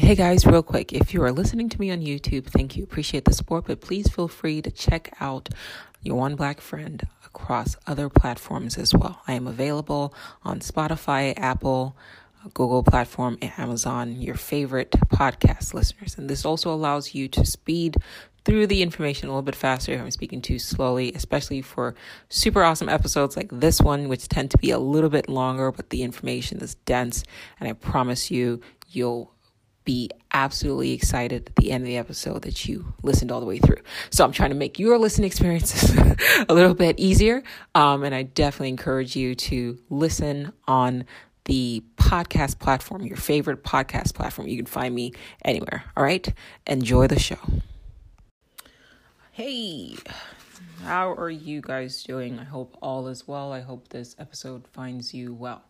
Hey guys, real quick, if you are listening to me on YouTube, thank you. Appreciate the support, but please feel free to check out Your One Black Friend across other platforms as well. I am available on Spotify, Apple, Google platform, and Amazon, your favorite podcast listeners. And this also allows you to speed through the information a little bit faster if I'm speaking too slowly, especially for super awesome episodes like this one, which tend to be a little bit longer, but the information is dense. And I promise you, you'll be absolutely excited at the end of the episode that you listened all the way through. So I'm trying to make your listening experiences a little bit easier. Um, and I definitely encourage you to listen on the podcast platform, your favorite podcast platform. You can find me anywhere. All right. Enjoy the show. Hey, how are you guys doing? I hope all is well. I hope this episode finds you well.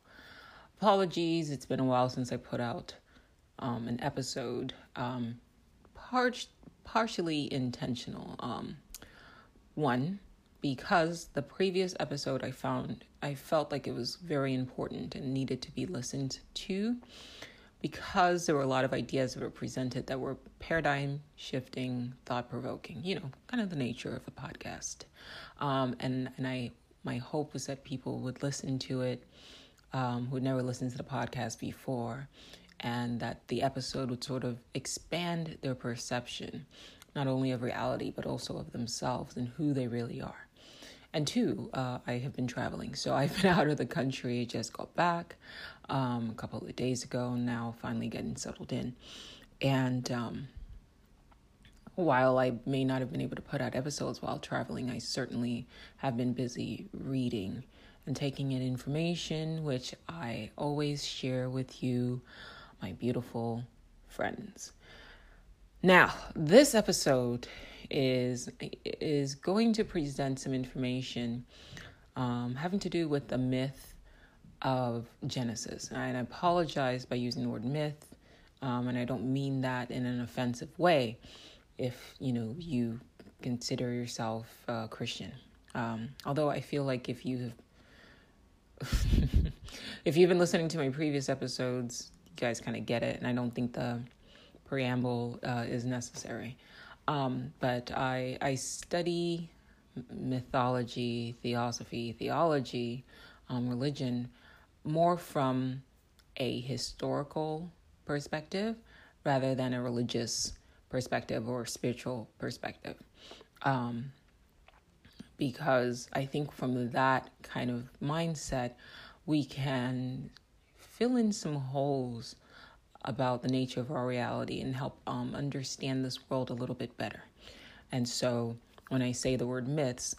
Apologies, it's been a while since I put out um, an episode, um, par- partially intentional. Um, one, because the previous episode I found, I felt like it was very important and needed to be listened to because there were a lot of ideas that were presented that were paradigm shifting, thought provoking, you know, kind of the nature of a podcast. Um, and, and I, my hope was that people would listen to it um, who'd never listened to the podcast before and that the episode would sort of expand their perception, not only of reality, but also of themselves and who they really are. And two, uh, I have been traveling. So I've been out of the country, just got back um, a couple of days ago, now finally getting settled in. And um, while I may not have been able to put out episodes while traveling, I certainly have been busy reading and taking in information, which I always share with you my beautiful friends. Now, this episode is is going to present some information um, having to do with the myth of Genesis. And I apologize by using the word myth, um, and I don't mean that in an offensive way. If you know you consider yourself a Christian, um, although I feel like if you have if you've been listening to my previous episodes, guys kind of get it, and I don't think the preamble uh, is necessary. Um, but I I study mythology, theosophy, theology, um, religion more from a historical perspective rather than a religious perspective or spiritual perspective. Um, because I think from that kind of mindset, we can fill in some holes about the nature of our reality and help um, understand this world a little bit better. And so when I say the word myths,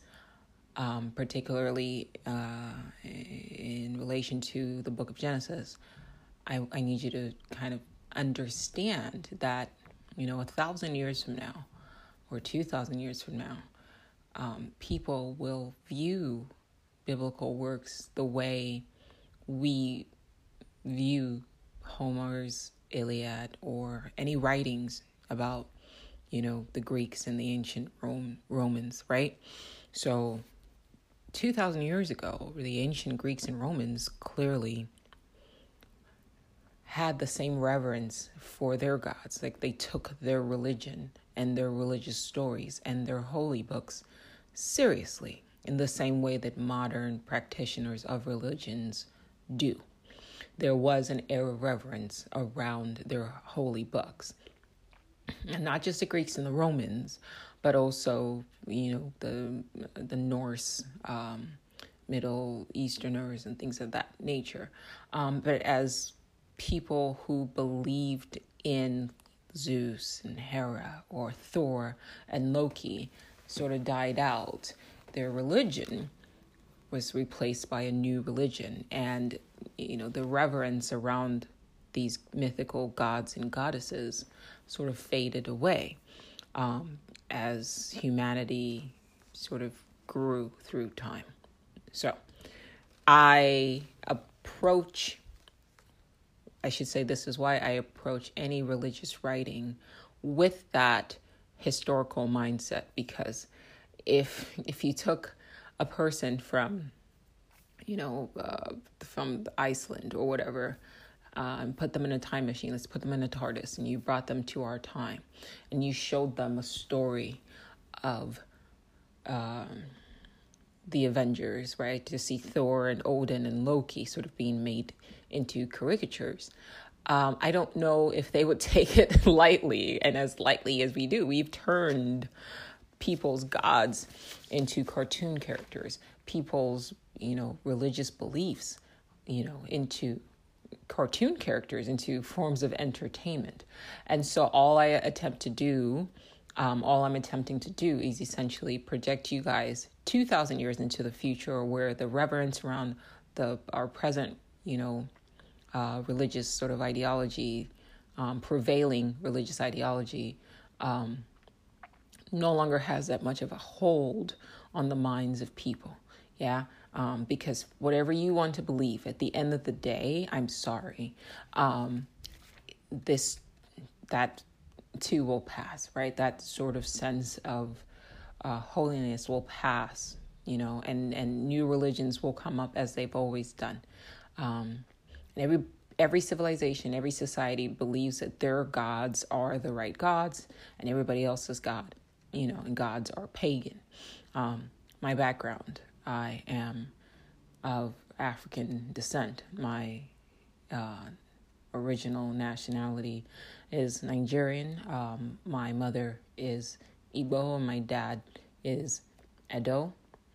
um, particularly uh, in relation to the book of Genesis, I, I need you to kind of understand that, you know, a thousand years from now or 2,000 years from now, um, people will view biblical works the way we view Homer's Iliad or any writings about, you know, the Greeks and the ancient Rome, Romans, right? So, 2,000 years ago, the ancient Greeks and Romans clearly had the same reverence for their gods. Like they took their religion and their religious stories and their holy books seriously in the same way that modern practitioners of religions do there was an air of reverence around their holy books. And not just the Greeks and the Romans, but also, you know, the the Norse, um, Middle Easterners, and things of that nature. Um, but as people who believed in Zeus and Hera or Thor and Loki sort of died out, their religion was replaced by a new religion. And you know, the reverence around these mythical gods and goddesses sort of faded away um, as humanity sort of grew through time. So I approach, I should say, this is why I approach any religious writing with that historical mindset because if if you took a person from you know, uh, from Iceland or whatever, uh, and put them in a time machine. Let's put them in a TARDIS, and you brought them to our time, and you showed them a story of um, the Avengers, right? To see Thor and Odin and Loki sort of being made into caricatures. Um, I don't know if they would take it lightly, and as lightly as we do, we've turned people's gods into cartoon characters, people's you know religious beliefs, you know into cartoon characters, into forms of entertainment, and so all I attempt to do um, all I'm attempting to do is essentially project you guys 2,000 years into the future where the reverence around the our present, you know, uh, religious sort of ideology, um, prevailing religious ideology, um, no longer has that much of a hold on the minds of people. Yeah. Um, because whatever you want to believe, at the end of the day, I'm sorry. Um, this, that too will pass, right? That sort of sense of uh, holiness will pass, you know, and, and new religions will come up as they've always done. Um, and every every civilization, every society believes that their gods are the right gods, and everybody else is God, you know, and gods are pagan. Um, my background, I am of African descent. My uh, original nationality is Nigerian. Um, my mother is Igbo, and my dad is Edo.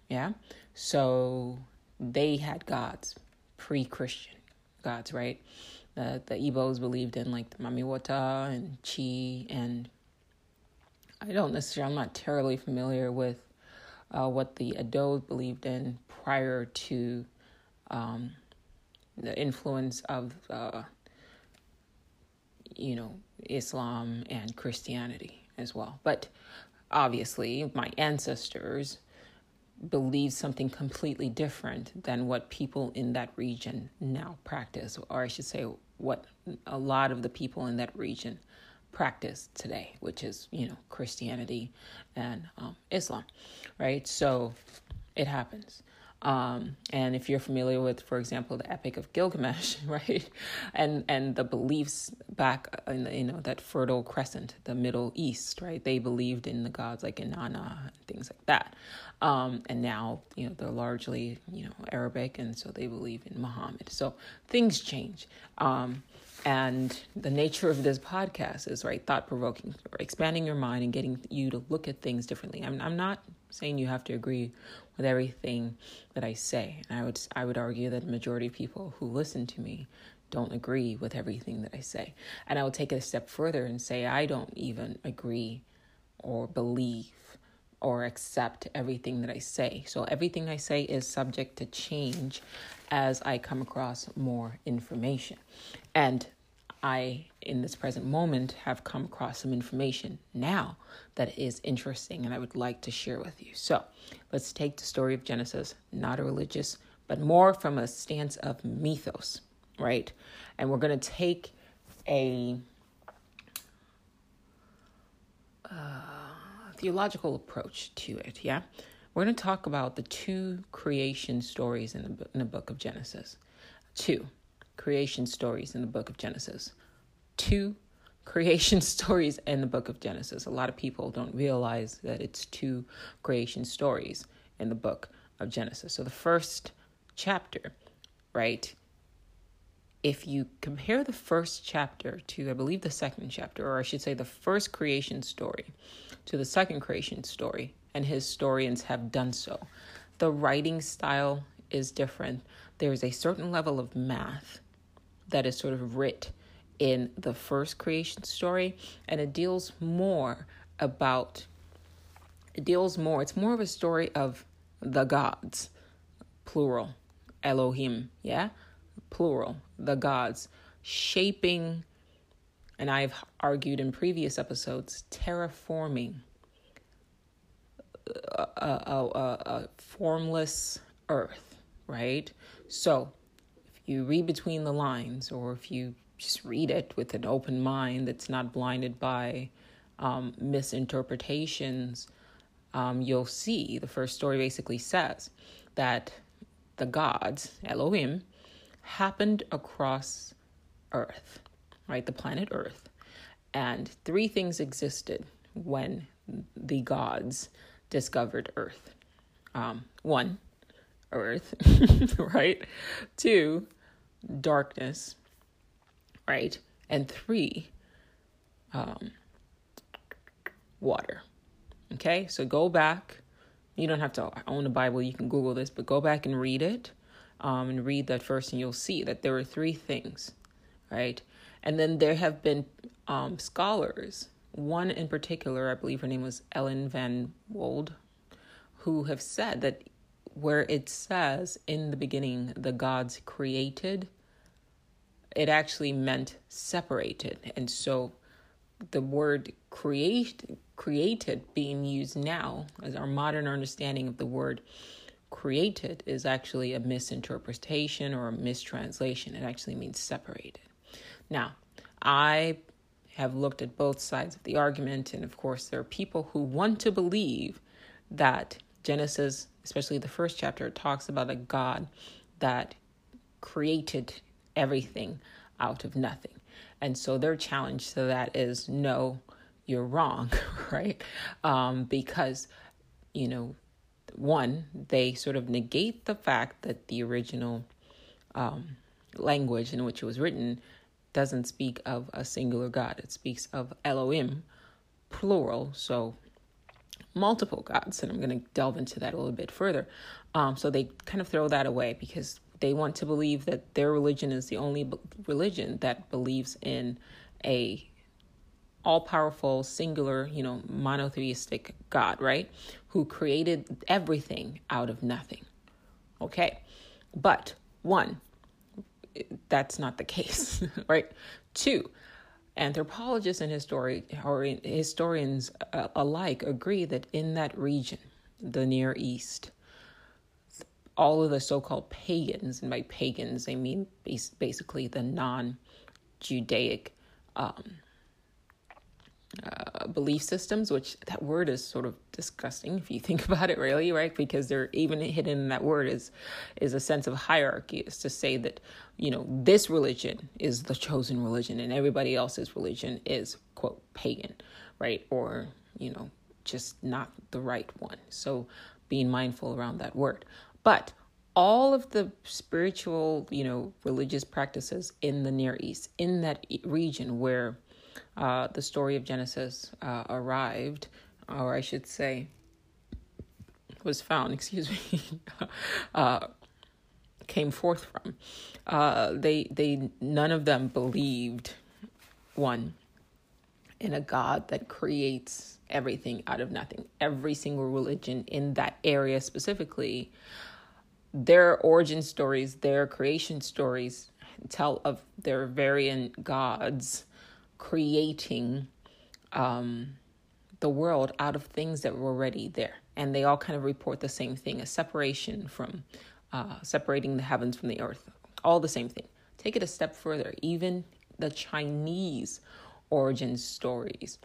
Yeah. So they had gods, pre Christian gods, right? The, the Igbos believed in like the Mami Wata and Chi, and I don't necessarily, I'm not terribly familiar with uh, what the Edo believed in prior to um, the influence of uh, you know, Islam and Christianity as well. But obviously, my ancestors believed something completely different than what people in that region now practice, or I should say, what a lot of the people in that region practice today, which is, you know, Christianity and um, Islam, right? So it happens. Um, and if you're familiar with, for example, the Epic of Gilgamesh, right, and and the beliefs back in the, you know that Fertile Crescent, the Middle East, right, they believed in the gods like Inanna and things like that. Um, and now you know they're largely you know Arabic, and so they believe in Muhammad. So things change. Um, and the nature of this podcast is right thought provoking, expanding your mind and getting you to look at things differently. I'm I'm not saying you have to agree with everything that I say. And I would I would argue that the majority of people who listen to me don't agree with everything that I say. And I would take it a step further and say I don't even agree or believe or accept everything that I say. So everything I say is subject to change as I come across more information. And I, in this present moment, have come across some information now that is interesting and I would like to share with you. So let's take the story of Genesis, not a religious, but more from a stance of mythos, right? And we're going to take a uh, theological approach to it, yeah? We're going to talk about the two creation stories in the, in the book of Genesis. Two creation stories in the book of Genesis. Two creation stories in the book of Genesis. A lot of people don't realize that it's two creation stories in the book of Genesis. So the first chapter, right? If you compare the first chapter to, I believe, the second chapter, or I should say the first creation story to the second creation story, and historians have done so, the writing style is different. There's a certain level of math that is sort of writ in the first creation story, and it deals more about it deals more, it's more of a story of the gods, plural, Elohim, yeah, plural, the gods, shaping, and I've argued in previous episodes, terraforming a, a, a, a formless earth, right? So you read between the lines, or if you just read it with an open mind that's not blinded by um, misinterpretations, um, you'll see the first story basically says that the gods, Elohim, happened across Earth, right? The planet Earth. And three things existed when the gods discovered Earth. Um, one, Earth, right? Two, darkness, right? And three, um, water. Okay, so go back. You don't have to own a Bible, you can Google this, but go back and read it um, and read that first, and you'll see that there are three things, right? And then there have been um, scholars, one in particular, I believe her name was Ellen Van Wolde, who have said that where it says in the beginning the gods created, it actually meant separated. And so the word create created being used now as our modern understanding of the word created is actually a misinterpretation or a mistranslation. It actually means separated. Now, I have looked at both sides of the argument, and of course, there are people who want to believe that Genesis, especially the first chapter, talks about a God that created everything out of nothing. And so their challenge to that is no, you're wrong, right? Um, because, you know, one, they sort of negate the fact that the original um, language in which it was written doesn't speak of a singular God. It speaks of Elohim, plural. So multiple gods, and I'm going to delve into that a little bit further. Um, so they kind of throw that away because they want to believe that their religion is the only religion that believes in a all-powerful, singular, you know, monotheistic God, right? Who created everything out of nothing. Okay, but one, that's not the case, right? Two, Anthropologists and histori- or historians uh, alike agree that in that region, the Near East, all of the so called pagans, and by pagans, they mean basically the non Judaic um, uh, belief systems, which that word is sort of disgusting if you think about it, really, right? Because they're even hidden in that word is is a sense of hierarchy, is to say that you know this religion is the chosen religion and everybody else's religion is quote pagan, right? Or you know just not the right one. So being mindful around that word, but all of the spiritual, you know, religious practices in the Near East, in that region where uh, the story of Genesis uh, arrived, or I should say, was found, excuse me, uh, came forth from. Uh, they, they, none of them believed, one, in a God that creates everything out of nothing. Every single religion in that area specifically, their origin stories, their creation stories tell of their variant gods creating um, the world out of things that were already there. And they all kind of report the same thing a separation from uh, separating the heavens from the earth, all the same thing. Take it a step further. Even the Chinese origin stories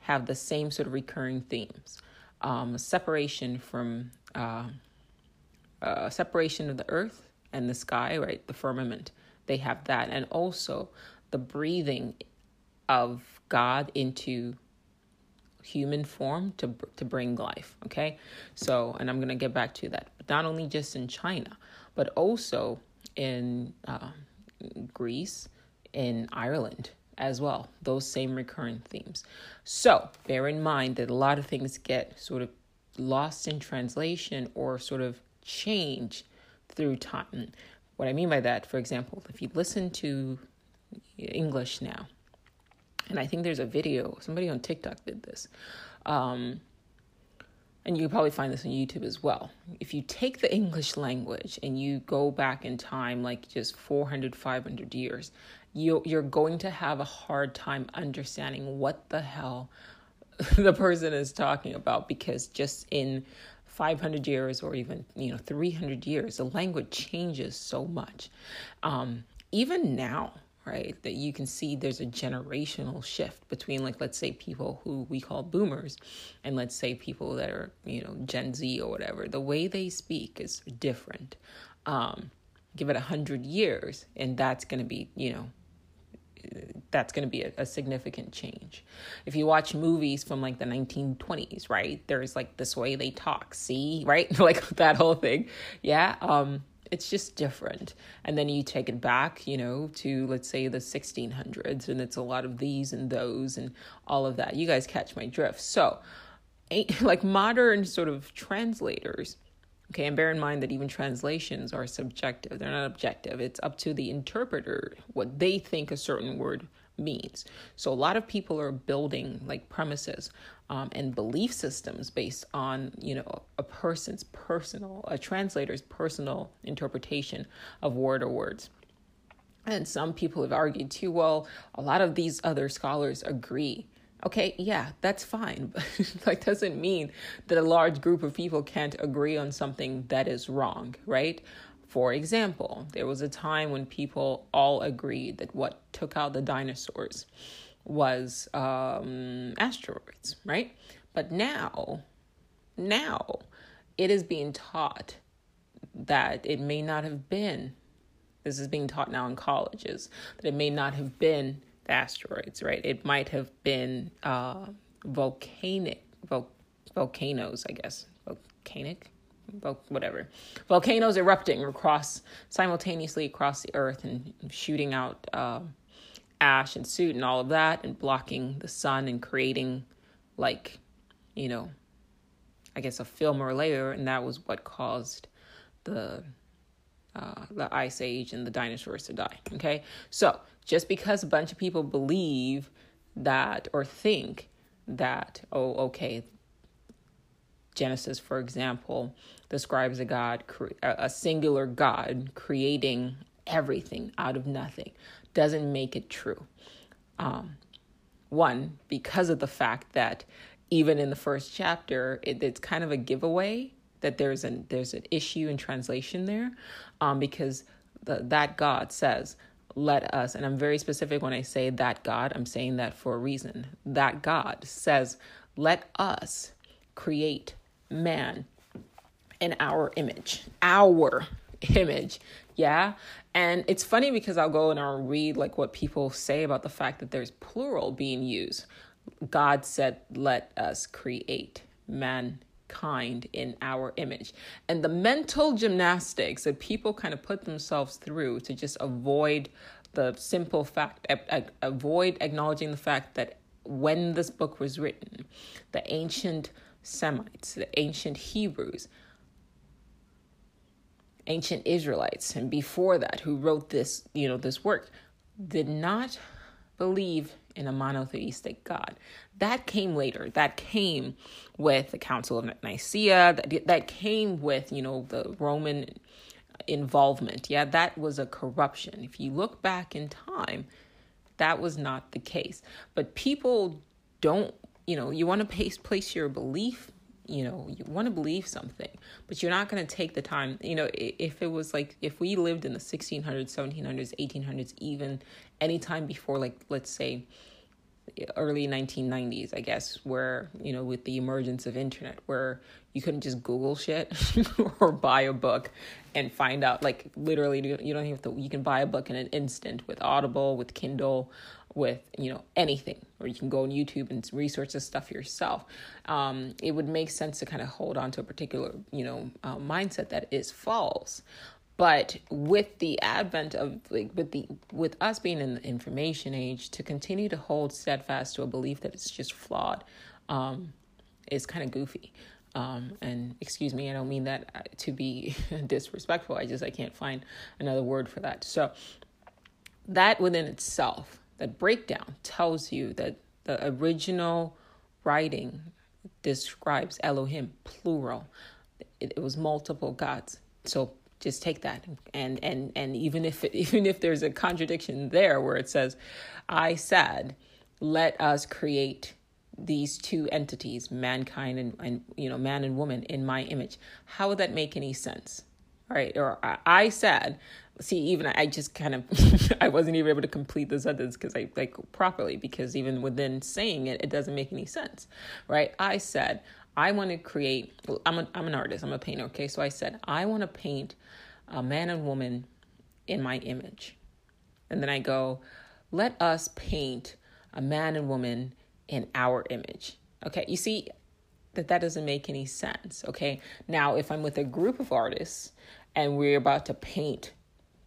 have the same sort of recurring themes um, separation from uh, uh, separation of the earth and the sky, right? The firmament. They have that. And also the breathing of God into human form to to bring life okay? So and i'm going to get back to that. But not only just in china but also in uh, greece in ireland as well those same recurrent themes. So bear in mind that a lot of things get sort of lost in translation or sort of change through time. What i mean by that for example if you listen to english now and I think there's a video, somebody on TikTok did this. Um, and you probably find this on YouTube as well. If you take the English language and you go back in time, like just 400, 500 years, you, you're going to have a hard time understanding what the hell the person is talking about because just in 500 years or even you know 300 years the language changes so much um, even now right? That you can see there's a generational shift between, like, let's say people who we call boomers and let's say people that are, you know, Gen Z or whatever. The way they speak is different. Um, give it a hundred years, and that's going to be, you know, that's going to be a, a, significant change. If you watch movies from like the 1920s, right? There's like this way they talk, see, right? like that whole thing. Yeah. Um, it's just different. And then you take it back, you know, to let's say the 1600s, and it's a lot of these and those and all of that. You guys catch my drift. So, like modern sort of translators, okay, and bear in mind that even translations are subjective, they're not objective. It's up to the interpreter what they think a certain word means. So a lot of people are building like premises um, and belief systems based on you know a person's personal, a translator's personal interpretation of word or words. And some people have argued too. Well, a lot of these other scholars agree. Okay, yeah, that's fine. But that doesn't mean that a large group of people can't agree on something that is wrong, right? For example, there was a time when people all agreed that what took out the dinosaurs was um, asteroids, right? But now, now it is being taught that it may not have been. This is being taught now in colleges that it may not have been the asteroids, right? It might have been uh, volcanic vol- volcanoes, I guess. Volcanic whatever. Volcanoes erupting across simultaneously across the earth and shooting out uh, ash and soot and all of that and blocking the sun and creating like you know i guess a film or a layer. And that was what caused the uh, the ice age and the dinosaurs to die. Okay? So just because a bunch of people believe that or think that oh okay Genesis, for example, describes a God, a singular God creating everything out of nothing, doesn't make it true. Um, one, because of the fact that even in the first chapter, it, it's kind of a giveaway that there's an there's an issue in translation there, um, because the, that God says, "Let us," and I'm very specific when I say that God. I'm saying that for a reason. That God says, "Let us create man in our image, our image. Yeah. And it's funny because I'll go and I'll read like what people say about the fact that there's plural being used. God said, let us create mankind in our image. And the mental gymnastics that people kind of put themselves through to just avoid the simple fact, avoid acknowledging the fact that when this book was written, the ancient Semites, the ancient Hebrews, ancient Israelites, and before that, who wrote this, you know, this work, did not believe in a monotheistic God. That came later. That came with the Council of Nicaea. That that came with you know the Roman involvement. Yeah, that was a corruption. If you look back in time, that was not the case. But people don't you know, you want to place, place your belief, you know, you want to believe something, but you're not going to take the time. You know, if it was like, if we lived in the 1600s, 1700s, 1800s, even any time before, like, let's say, early 1990s, I guess, where, you know, with the emergence of internet, where you couldn't just Google shit or buy a book and find out, like, literally, you don't have to, you can buy a book in an instant with Audible, with Kindle, with you know anything or you can go on youtube and research this stuff yourself. Um, it would make sense to kind of hold on to a particular you know uh, mindset that is false. But with the advent of like with the with us being in the information age to continue to hold steadfast to a belief that it's just flawed um, is kind of goofy. Um, and excuse me i don't mean that uh, to be disrespectful i just i can't find another word for that. So that within itself that breakdown tells you that the original writing describes Elohim plural. It, it was multiple gods. So just take that and and and even if it, even if there's a contradiction there where it says I said let us create these two entities mankind and, and you know man and woman in my image how would that make any sense all right or I said see even i just kind of i wasn't even able to complete the sentence because i like properly because even within saying it it doesn't make any sense right i said i want to create i'm, a, I'm an artist i'm a painter okay so i said i want to paint a man and woman in my image and then i go let us paint a man and woman in our image. Okay, you see that that doesn't make any sense. Okay, now if I'm with a group of artists and we're about to paint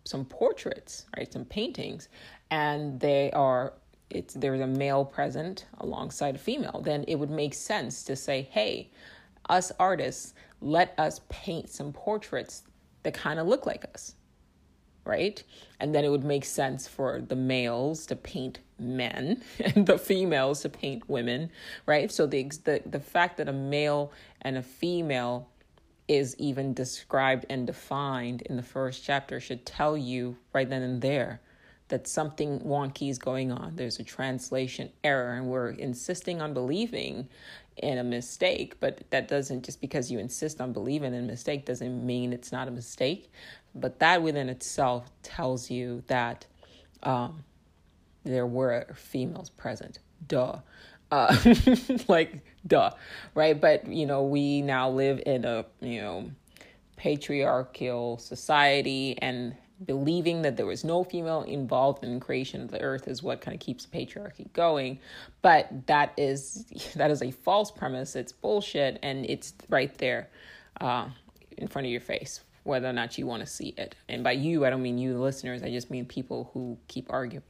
some portraits, right, some paintings, and they are it's there's a male present alongside a female, then it would make sense to say, hey, us artists, let us paint some portraits that kind of look like us right? And then it would make sense for the males to paint men and the females to paint women, right? So the the the fact that a male and a female is even described and defined in the first chapter should tell you right then and there that something wonky is going on. There's a translation error, and we're insisting on believing in a mistake, but that doesn't just because you insist on believing in a mistake doesn't mean it's not a mistake. But that within itself tells you that um, there were females present. Duh. Uh, like, duh. Right? But, you know, we now live in a, you know, patriarchal society and believing that there was no female involved in creation of the earth is what kind of keeps patriarchy going but that is that is a false premise it's bullshit and it's right there uh, in front of your face whether or not you want to see it. And by you, I don't mean you, the listeners. I just mean people who keep arguing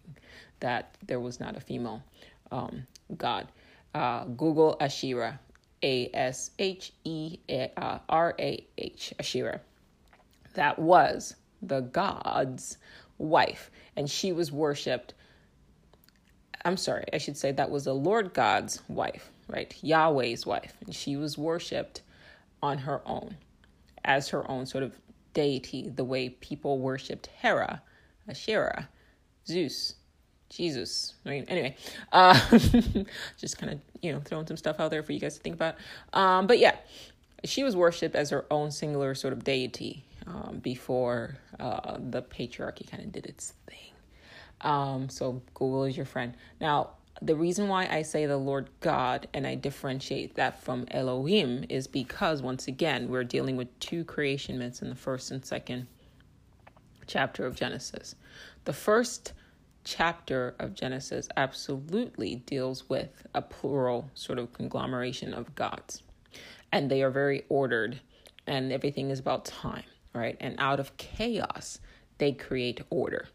that there was not a female um, God. Uh, Google Asherah, A S H E R A H, Asherah. That was the God's wife, and she was worshipped. I'm sorry, I should say that was the Lord God's wife, right? Yahweh's wife, and she was worshipped on her own as her own sort of deity the way people worshipped Hera, Asherah, Zeus, Jesus. I mean, anyway, uh, just kind of, you know, throwing some stuff out there for you guys to think about. Um, but yeah, she was worshipped as her own singular sort of deity um, before uh, the patriarchy kind of did its thing. Um, so Google is your friend. Now, the reason why I say the Lord God and I differentiate that from Elohim is because, once again, we're dealing with two creation myths in the first and second chapter of Genesis. The first chapter of Genesis absolutely deals with a plural sort of conglomeration of gods, and they are very ordered, and everything is about time, right? And out of chaos, they create order.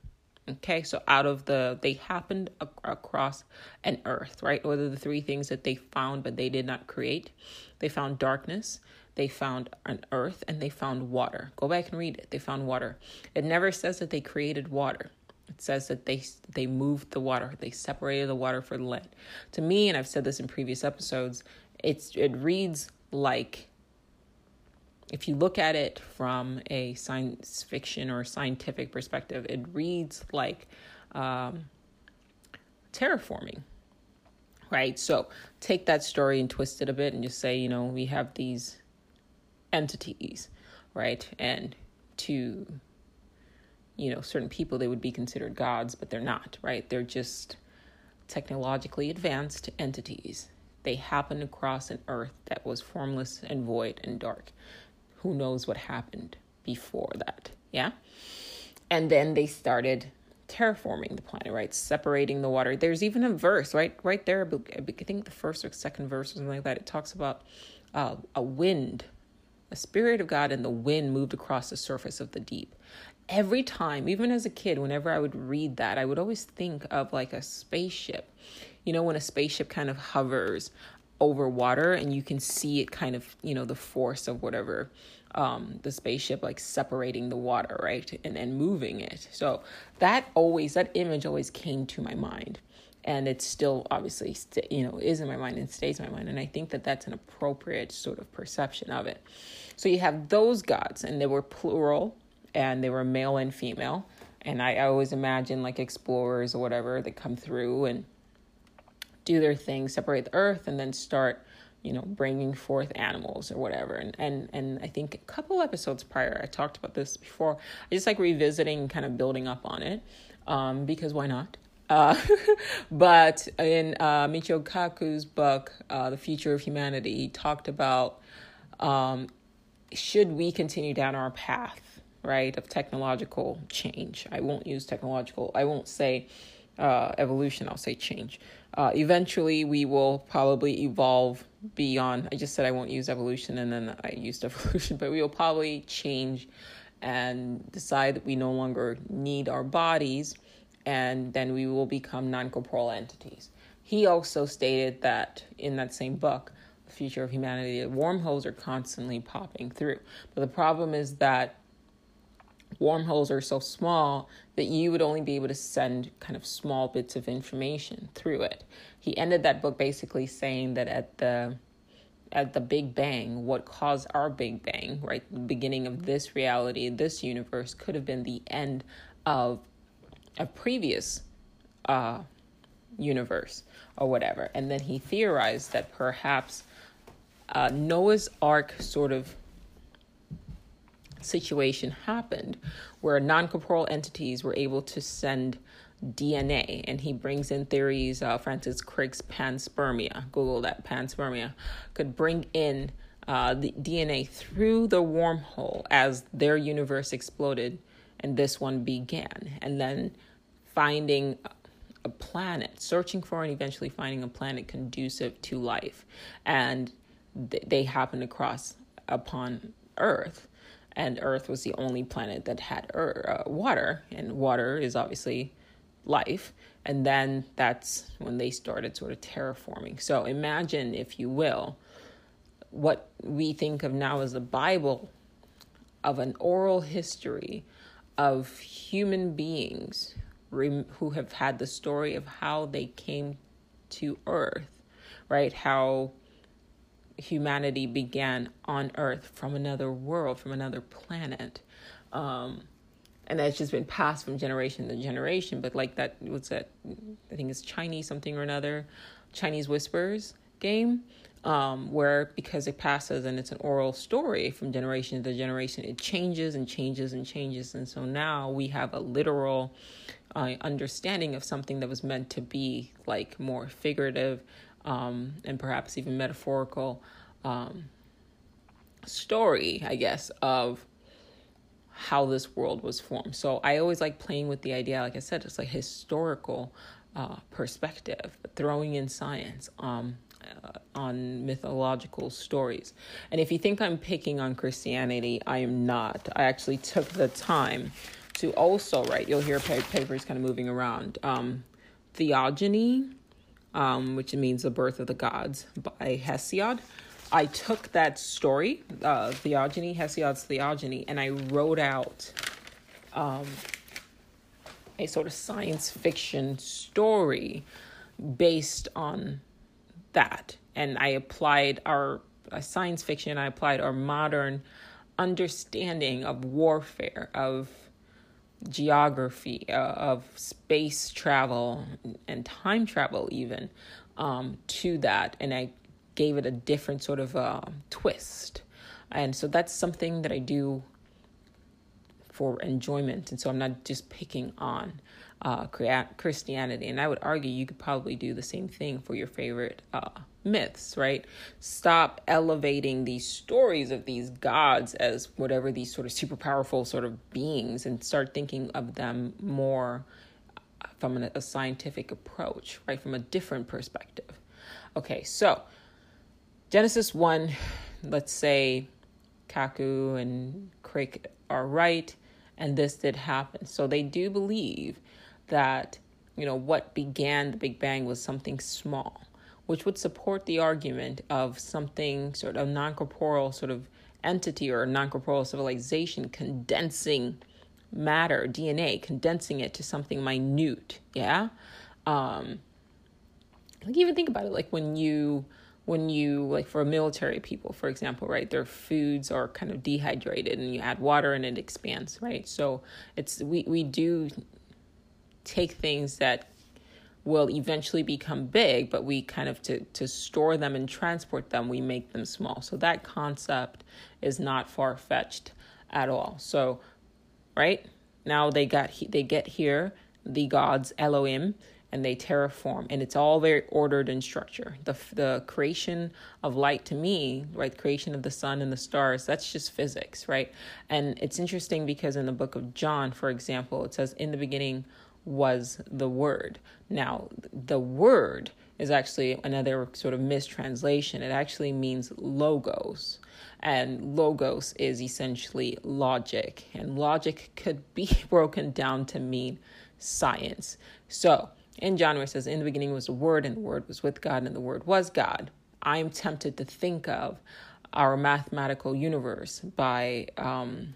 Okay, so out of the, they happened ac- across an earth, right? Are the three things that they found but they did not create? They found darkness, they found an earth, and they found water. Go back and read it. They found water. It never says that they created water. It says that they they moved the water. They separated the water for the. To me, and I've said this in previous episodes, it's it reads like if you look at it from a science fiction or scientific perspective, it reads like um, terraforming, right? So take that story and twist it a bit and just say, you know, we have these entities, right? And to, you know, certain people, they would be considered gods, but they're not, right? They're just technologically advanced entities. They happened across an earth that was formless and void and dark who knows what happened before that. Yeah. And then they started terraforming the planet, right? Separating the water. There's even a verse, right? Right there, I think the first or second verse or something like that. It talks about uh, a wind, a spirit of God, and the wind moved across the surface of the deep. Every time, even as a kid, whenever I would read that, I would always think of like a spaceship. You know, when a spaceship kind of hovers over water and you can see it kind of, you know, the force of whatever um the spaceship like separating the water, right? And and moving it. So that always that image always came to my mind. And it's still obviously, st- you know, is in my mind and stays in my mind. And I think that that's an appropriate sort of perception of it. So you have those gods, and they were plural, and they were male and female. And I, I always imagine like explorers or whatever that come through and do their thing, separate the earth, and then start, you know, bringing forth animals or whatever. And and and I think a couple episodes prior, I talked about this before. I just like revisiting, kind of building up on it, um, because why not? Uh, but in uh, Michio Kaku's book, uh, The Future of Humanity, he talked about um, should we continue down our path, right, of technological change. I won't use technological. I won't say uh, evolution, I'll say change. Uh, eventually, we will probably evolve beyond. I just said I won't use evolution and then I used evolution, but we will probably change and decide that we no longer need our bodies and then we will become non corporeal entities. He also stated that in that same book, The Future of Humanity, wormholes are constantly popping through. But the problem is that wormholes are so small that you would only be able to send kind of small bits of information through it. He ended that book basically saying that at the at the Big Bang, what caused our Big Bang, right, the beginning of this reality, this universe, could have been the end of a previous uh, universe or whatever. And then he theorized that perhaps uh, Noah's Ark sort of situation happened where non corporeal entities were able to send DNA. And he brings in theories, uh, Francis Crick's panspermia, Google that panspermia, could bring in uh, the DNA through the wormhole as their universe exploded and this one began. And then finding a planet, searching for and eventually finding a planet conducive to life. And th- they happened across upon Earth and Earth was the only planet that had uh, water, and water is obviously life. And then that's when they started sort of terraforming. So imagine, if you will, what we think of now as the Bible of an oral history of human beings who have had the story of how they came to Earth, right? How humanity began on Earth from another world, from another planet. Um, and that's just been passed from generation to generation. But like that, what's that? I think it's Chinese something or another, Chinese Whispers game, um, where because it passes and it's an oral story from generation to generation, it changes and changes and changes. And so now we have a literal uh, understanding of something that was meant to be like more figurative um, and perhaps even metaphorical um, story, I guess, of how this world was formed. So I always like playing with the idea, like I said, it's like historical uh, perspective, throwing in science um, uh, on mythological stories. And if you think I'm picking on Christianity, I am not. I actually took the time to also write, you'll hear papers kind of moving around. Um, Theogony um, which means the birth of the gods by Hesiod. I took that story, uh, Theogony, Hesiod's Theogony, and I wrote out um, a sort of science fiction story based on that. And I applied our uh, science fiction, I applied our modern understanding of warfare, of geography, uh, of space travel and time travel, even um, to that. And I gave it a different sort of uh, twist. And so that's something that I do for enjoyment. And so I'm not just picking on uh, Christianity. And I would argue you could probably do the same thing for your favorite uh, myths, right? Stop elevating these stories of these gods as whatever these sort of super powerful sort of beings and start thinking of them more uh, from an, a scientific approach, right? From a different perspective. Okay, so Genesis 1, let's say Kaku and Crick are right, and this did happen. So they do believe that, you know, what began the Big Bang was something small which would support the argument of something sort of non corporeal sort of entity or non corporeal civilization condensing matter, DNA, condensing it to something minute. Yeah. Um, like even think about it, like when you when you like for military people for example right their foods are kind of dehydrated and you add water and it expands right so it's we we do take things that will eventually become big, but we kind of to, to store them and transport them, we make them small. So that concept is not far fetched at all. So, right now they got they get here the gods Elohim and they terraform and it's all very ordered and structured the the creation of light to me right creation of the sun and the stars that's just physics right and it's interesting because in the book of john for example it says in the beginning was the word. Now, the word is actually another sort of mistranslation. It actually means logos. And logos is essentially logic. And logic could be broken down to mean science. So, in John, where it says, In the beginning was the Word, and the Word was with God, and the Word was God, I'm tempted to think of our mathematical universe by, um,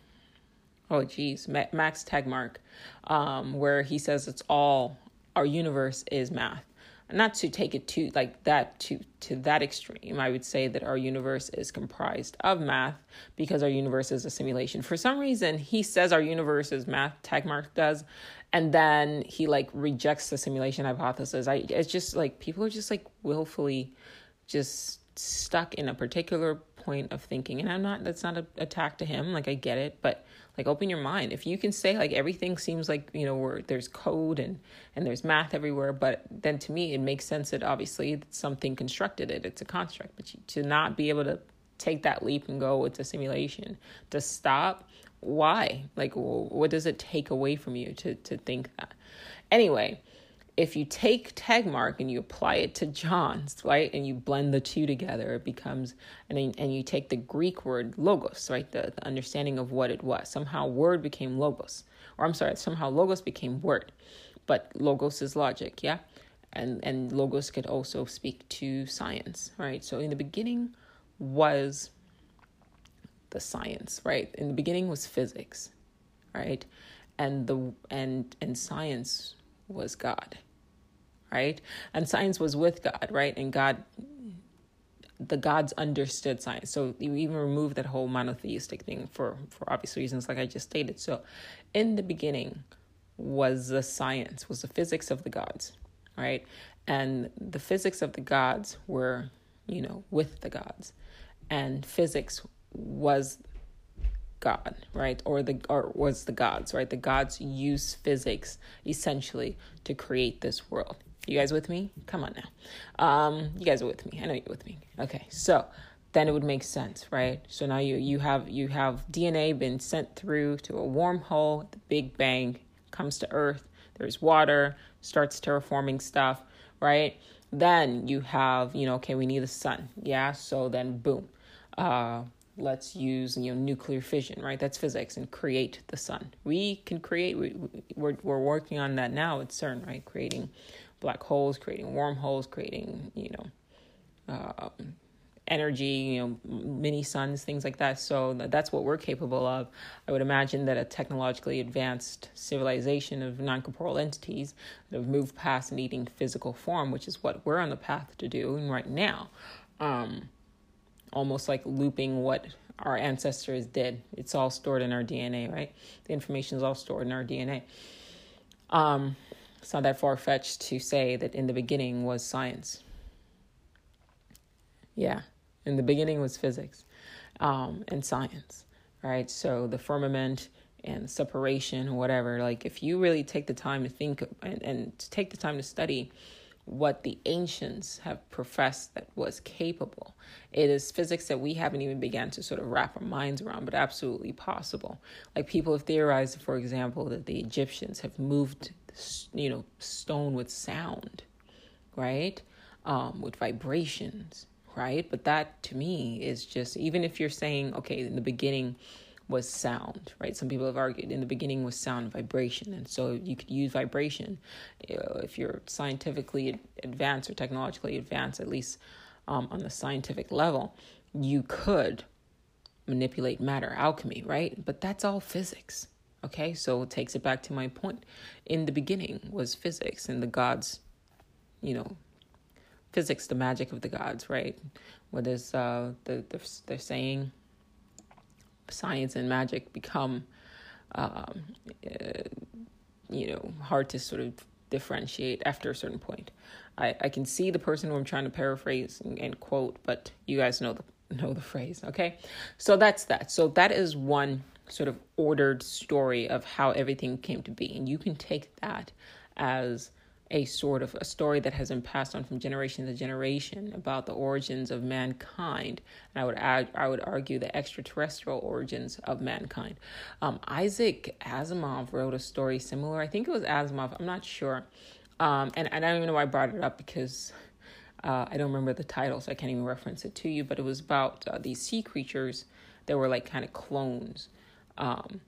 oh, geez, Max Tegmark, um, where he says it's all, our universe is math. And not to take it to like that to to that extreme. I would say that our universe is comprised of math because our universe is a simulation. For some reason he says our universe is math Tegmark does and then he like rejects the simulation hypothesis. I it's just like people are just like willfully just stuck in a particular point of thinking. And i'm not that's not an attack to him. Like i get it. But like open your mind. If you can say like everything seems like you know where there's code and and there's math everywhere but then to me it makes sense that obviously something constructed it it's a construct but you, to not be able to take that leap and go it's a simulation to stop why? Like what does it take away from you to to think that? Anyway if you take Tegmark and you apply it to John's, right, and you blend the two together, it becomes, and and you take the Greek word logos, right, the, the understanding of what it was. Somehow word became logos, or I'm sorry, somehow logos became word, but logos is logic, yeah, and and logos could also speak to science, right. So in the beginning was the science, right. In the beginning was physics, right, and the and and science was God, right? And science was with God, right? And God, the gods understood science. So you even remove that whole monotheistic thing for for obvious reasons, like I just stated. So, in the beginning, was the science, was the physics of the gods, right? And the physics of the gods were, you know, with the gods, and physics was God, right? Or the or was the gods, right? The gods use physics essentially to create this world. You guys with me? Come on now. Um, you guys are with me. I know you're with me. Okay, so then it would make sense, right? So now you you have you have DNA been sent through to a wormhole. The Big Bang comes to Earth. There's water, starts terraforming stuff, right? Then you have you know okay we need the sun, yeah. So then boom, uh, let's use you know nuclear fission right that's physics and create the sun we can create we, we're, we're working on that now at cern right creating black holes creating wormholes creating you know uh, energy you know mini suns things like that so that's what we're capable of i would imagine that a technologically advanced civilization of non-corporeal entities that have moved past needing physical form which is what we're on the path to doing right now um, almost like looping what our ancestors did. It's all stored in our DNA, right? The information is all stored in our DNA. Um, it's not that far fetched to say that in the beginning was science. Yeah, in the beginning was physics um, and science, right? So the firmament and separation whatever, like if you really take the time to think and, and to take the time to study what the ancients have professed that was capable. It is physics that we haven't even begun to sort of wrap our minds around, but absolutely possible. Like people have theorized, for example, that the Egyptians have moved, you know, stone with sound, right? Um, with vibrations, right? But that to me is just, even if you're saying, okay, in the beginning, was sound, right? Some people have argued in the beginning was sound vibration. And so you could use vibration if you're scientifically advanced or technologically advanced, at least um, on the scientific level, you could manipulate matter, alchemy, right? But that's all physics. Okay, so it takes it back to my point. In the beginning was physics and the gods, you know, physics, the magic of the gods, right? What is uh, the, the they're saying science and magic become, um, uh, you know, hard to sort of differentiate after a certain point. I, I can see the person who I'm trying to paraphrase and, and quote, but you guys know the know the phrase, okay? So that's that. So that is one sort of ordered story of how everything came to be, and you can take that as a sort of a story that has been passed on from generation to generation about the origins of mankind. And I would add, I would argue the extraterrestrial origins of mankind. Um, Isaac Asimov wrote a story similar. I think it was Asimov. I'm not sure. Um, and, and I don't even know why I brought it up because uh, I don't remember the title, so I can't even reference it to you. But it was about uh, these sea creatures that were like kind of clones. Um,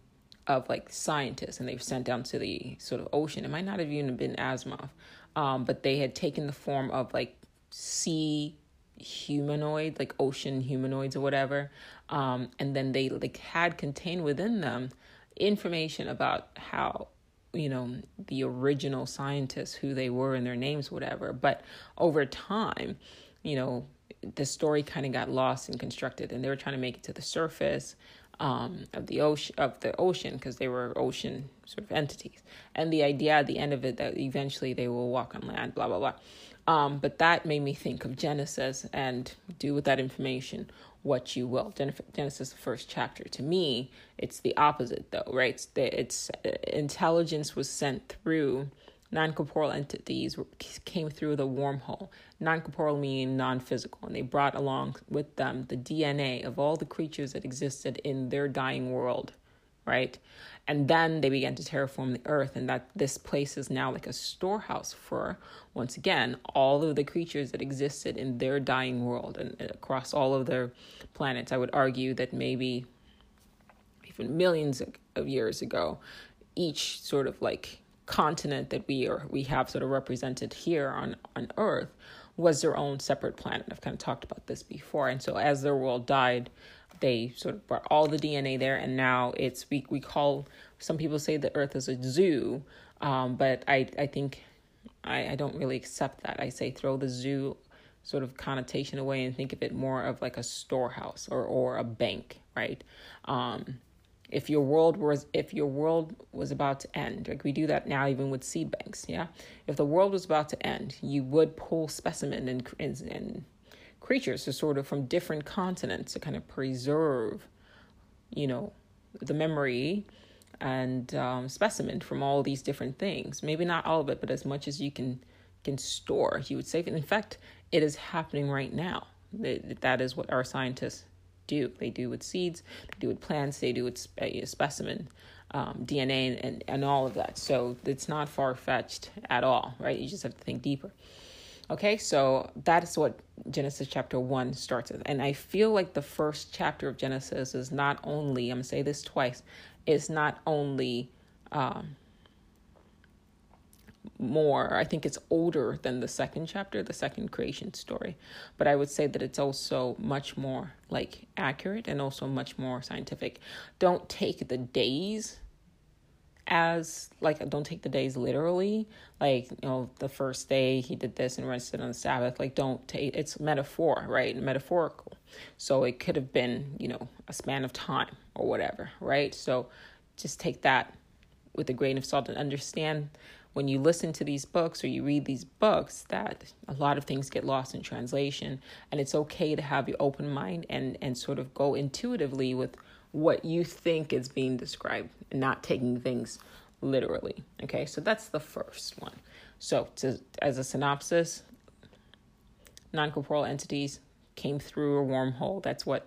of like scientists and they've sent down to the sort of ocean. It might not have even been Asimov, um, but they had taken the form of like sea humanoid, like ocean humanoids or whatever. Um, and then they like had contained within them information about how you know the original scientists who they were and their names whatever but over time you know the story kind of got lost and constructed and they were trying to make it to the surface um, of the ocean of the ocean because they were ocean sort of entities, and the idea at the end of it that eventually they will walk on land, blah blah blah. Um, but that made me think of Genesis and do with that information what you will. Genesis, the first chapter. To me, it's the opposite, though, right? It's, the, it's uh, intelligence was sent through non-corporeal entities came through the wormhole. Non-corporeal meaning non-physical, and they brought along with them the DNA of all the creatures that existed in their dying world, right? And then they began to terraform the earth, and that this place is now like a storehouse for, once again, all of the creatures that existed in their dying world and uh, across all of their planets. I would argue that maybe even millions of years ago, each sort of like continent that we are we have sort of represented here on on Earth was their own separate planet. I've kind of talked about this before, and so as their world died, they sort of brought all the DNA there, and now it's we we call some people say the Earth is a zoo, um, but I I think I, I don't really accept that. I say throw the zoo sort of connotation away and think of it more of like a storehouse or or a bank, right? Um, if your world was if your world was about to end like we do that now even with seed banks yeah? If the world was about to end you would pull specimen and, and, and creatures to sort of from different continents to kind of preserve you know the memory and um, specimen from all these different things. Maybe not all of it but as much as you can can store you would save it in fact it is happening right now. That is what our scientists do. They do with seeds, they do with plants, they do with spe- specimen um, DNA and, and, all of that. So it's not far fetched at all, right? You just have to think deeper. Okay, so that is what Genesis chapter 1 starts with. And I feel like the first chapter of Genesis is not only, I'm to say this twice, it's not only um, more. I think it's older than the second chapter, the second creation story. But I would say that it's also much more like accurate and also much more scientific. Don't take the days as like don't take the days literally like you know the first day he did this and rested on the sabbath like don't take it's metaphor right metaphorical so it could have been you know a span of time or whatever right so just take that with a grain of salt and understand when you listen to these books or you read these books that a lot of things get lost in translation. And it's okay to have your open mind and and sort of go intuitively with what you think is being described and not taking things literally. Okay so that's the first one. So to, as a synopsis non-corporeal entities came through a wormhole. That's what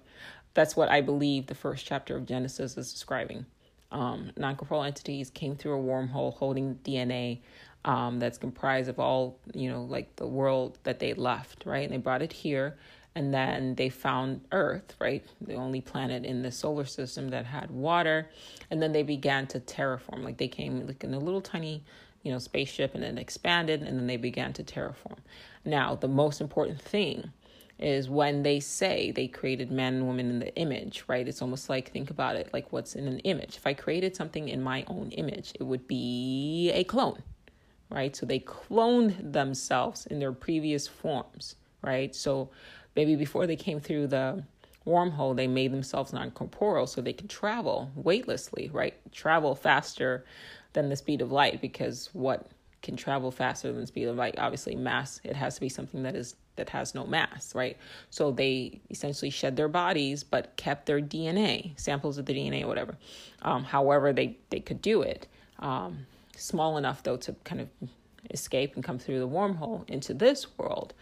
that's what i believe the first chapter of genesis is describing um, non-corporeal entities came through a wormhole holding DNA um, that's comprised of all, you know, like the world that they left, right? And they brought it here, and then they found Earth, right? The only planet in the solar system that had water, and then they began to terraform. Like they came like in a little tiny, you know, spaceship, and then expanded, and then they began to terraform. Now, the most important thing is when they say they created man and woman in the image, right? It's almost like, think about it, like what's in an image. If I created something in my own image, it would be a clone, right? So they cloned themselves in their previous forms, right? So maybe before they came through the wormhole, they made themselves non corporeal so they could travel weightlessly, right? Travel faster than the speed of light because what can travel faster than the speed of light? Obviously, mass. It has to be something that is that has no mass, right? So they essentially shed their bodies but kept their DNA, samples of the DNA whatever. Um, however, they, they could do it. Um, small enough, though, to kind of escape and come through the wormhole into this world,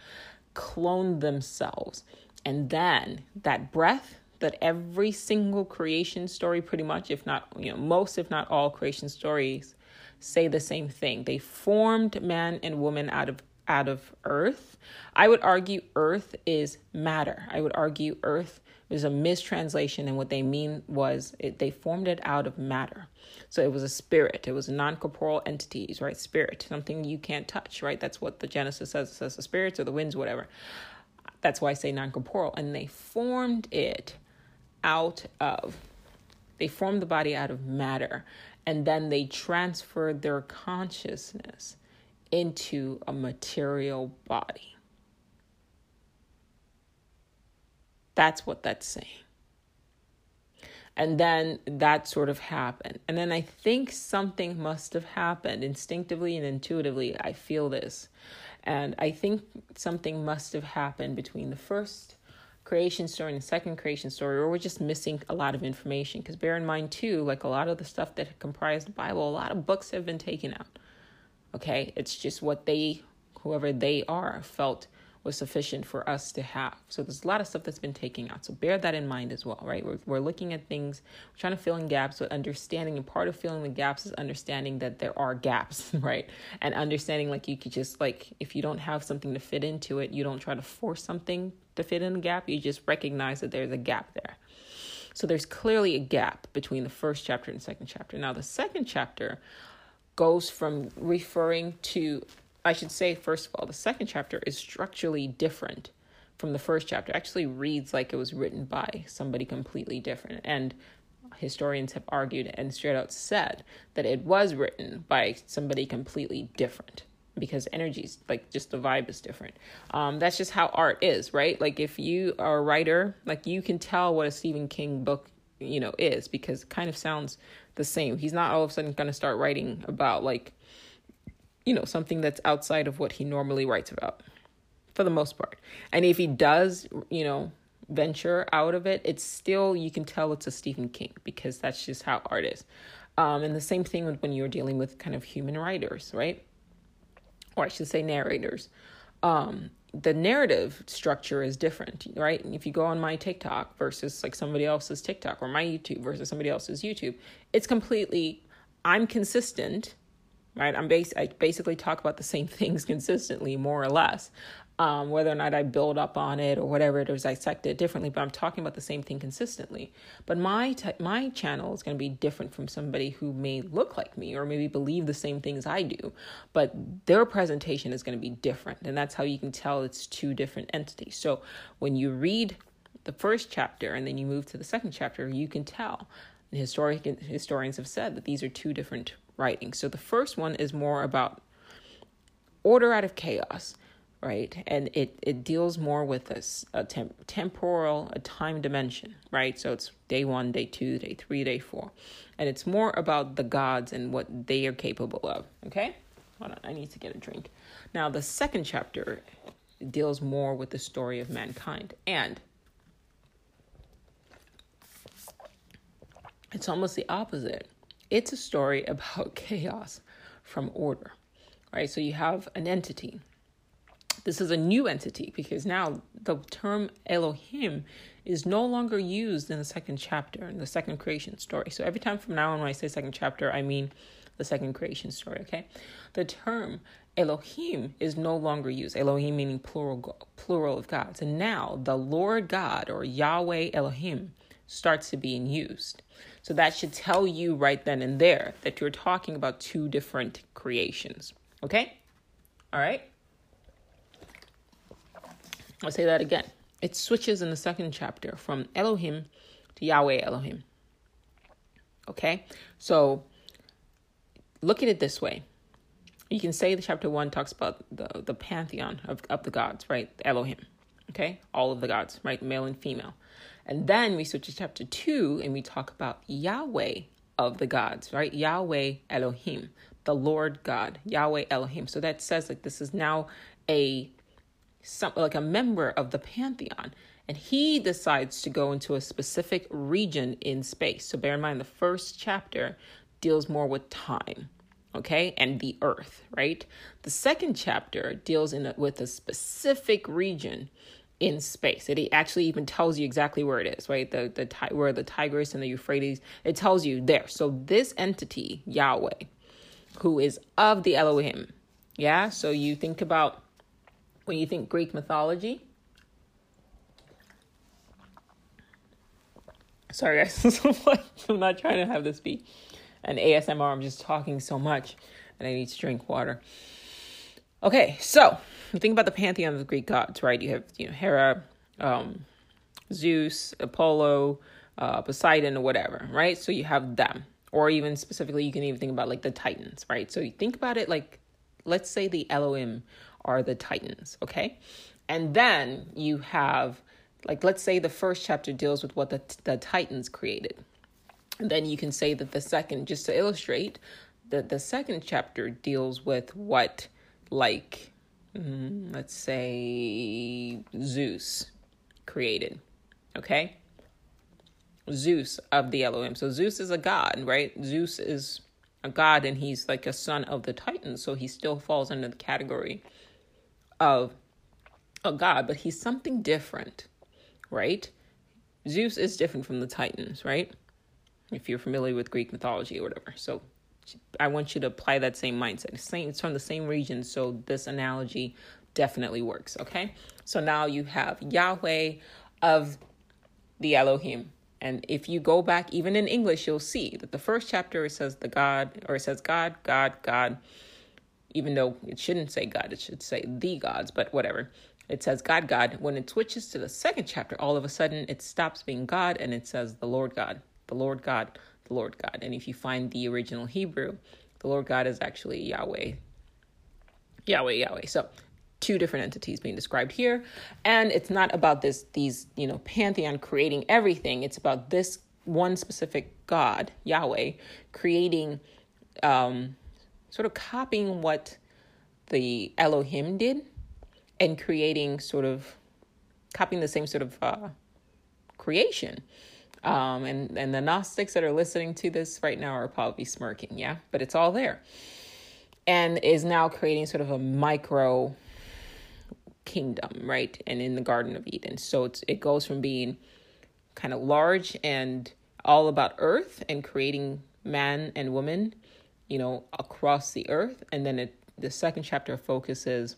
clone themselves. And then that breath that every single creation story, pretty much, if not, you know, most, if not all creation stories say the same thing. They formed man and woman out of out of earth. I would argue earth is matter. I would argue earth is a mistranslation, and what they mean was it, they formed it out of matter. So it was a spirit. It was non corporeal entities, right? Spirit, something you can't touch, right? That's what the Genesis says. It says the spirits or the winds, whatever. That's why I say non corporeal. And they formed it out of, they formed the body out of matter. And then they transferred their consciousness into a material body. That's what that's saying. And then that sort of happened. And then I think something must have happened instinctively and intuitively. I feel this. And I think something must have happened between the first creation story and the second creation story, or we're just missing a lot of information. Because bear in mind, too, like a lot of the stuff that comprised the Bible, a lot of books have been taken out. Okay, it's just what they, whoever they are, felt was sufficient for us to have. So there's a lot of stuff that's been taken out. So bear that in mind as well, right? We're, we're looking at things, we're trying to fill in gaps, but understanding, and part of filling the gaps is understanding that there are gaps, right? And understanding like you could just, like, if you don't have something to fit into it, you don't try to force something to fit in the gap, you just recognize that there's a gap there. So there's clearly a gap between the first chapter and second chapter. Now, the second chapter goes from referring to, I should say, first of all, the second chapter is structurally different from the first chapter. It actually reads like it was written by somebody completely different. And historians have argued and straight out said that it was written by somebody completely different because energies like just the vibe is different um that's just how art is right like if you are a writer like you can tell what a stephen king book you know is because it kind of sounds the same. He's not all of a sudden going to start writing about like you know something that's outside of what he normally writes about for the most part. And if he does, you know, venture out of it, it's still you can tell it's a Stephen King because that's just how art is. Um, and the same thing when you're dealing with kind of human writers, right? Or I should say narrators. Um, the narrative structure is different, right? And If you go on my TikTok versus like somebody else's TikTok or my YouTube versus somebody else's YouTube, it's completely I'm consistent, right? I'm base I basically talk about the same things consistently, more or less um, whether or not I build up on it or whatever it is, dissect it differently. But I'm talking about the same thing consistently. But my t- my channel is going to be different from somebody who may look like me or maybe believe the same things I do, but their presentation is going to be different, and that's how you can tell it's two different entities. So when you read the first chapter and then you move to the second chapter, you can tell. And historic historians have said that these are two different writings. So the first one is more about order out of chaos right? And it, it deals more with this a temp- temporal, a time dimension, right? So it's day one, day two, day three, day four. And it's more about the gods and what they are capable of, okay? Hold on, I need to get a drink. Now, the second chapter deals more with the story of mankind. And it's almost the opposite. It's a story about chaos from order, right? So you have an entity this is a new entity because now the term Elohim is no longer used in the second chapter, in the second creation story. So every time from now on, when I say second chapter, I mean the second creation story, okay? The term Elohim is no longer used. Elohim meaning plural, plural of gods. And now the Lord God or Yahweh Elohim starts to being used. So that should tell you right then and there that you're talking about two different creations. Okay? All right? I'll say that again. It switches in the second chapter from Elohim to Yahweh Elohim. Okay? So look at it this way. You can say the chapter one talks about the, the pantheon of, of the gods, right? Elohim. Okay? All of the gods, right? Male and female. And then we switch to chapter two and we talk about Yahweh of the gods, right? Yahweh Elohim, the Lord God, Yahweh Elohim. So that says like this is now a some like a member of the pantheon and he decides to go into a specific region in space so bear in mind the first chapter deals more with time okay, and the earth, right? The second chapter deals in a, with a specific region in space. It actually even tells you exactly where it is, right? The the where the Tigris and the Euphrates. It tells you there. So this entity, Yahweh, who is of the Elohim, yeah. So you think about when you think Greek mythology. Sorry, guys. I'm not trying to have this be an ASMR. I'm just talking so much, and I need to drink water. Okay, so think about the pantheon of the Greek gods, right? You have you know Hera, um, Zeus, Apollo, uh, Poseidon, or whatever, right? So you have them, or even specifically, you can even think about like the Titans, right? So you think about it like, let's say the Elohim are the Titans, okay, and then you have like let's say the first chapter deals with what the the Titans created. And then you can say that the second, just to illustrate, that the second chapter deals with what like mm, let's say Zeus created. Okay? Zeus of the Elohim. So Zeus is a god, right? Zeus is a god and he's like a son of the Titans, so he still falls under the category of a god, but he's something different, right? Zeus is different from the Titans, right? If you're familiar with Greek mythology or whatever. So I want you to apply that same mindset. Same, it's from the same region, so this analogy definitely works. Okay, so now you have Yahweh of the Elohim. And if you go back, even in English, you'll see that the first chapter it says the God, or it says God, God, God, even though it shouldn't say God, it should say the gods, but whatever. It says God, God. When it switches to the second chapter, all of a sudden it stops being God and it says the Lord God, the Lord God, the Lord God. And if you find the original Hebrew, the Lord God is actually Yahweh. Yahweh, Yahweh. So two different entities being described here. And it's not about this these, you know, pantheon creating everything. It's about this one specific God, Yahweh, creating um sort of copying what the Elohim did and creating sort of copying the same sort of uh creation. Um, and, and the Gnostics that are listening to this right now are probably smirking, yeah? But it's all there. And is now creating sort of a micro kingdom, right? And in the Garden of Eden. So it's, it goes from being kind of large and all about earth and creating man and woman, you know, across the earth. And then it, the second chapter focuses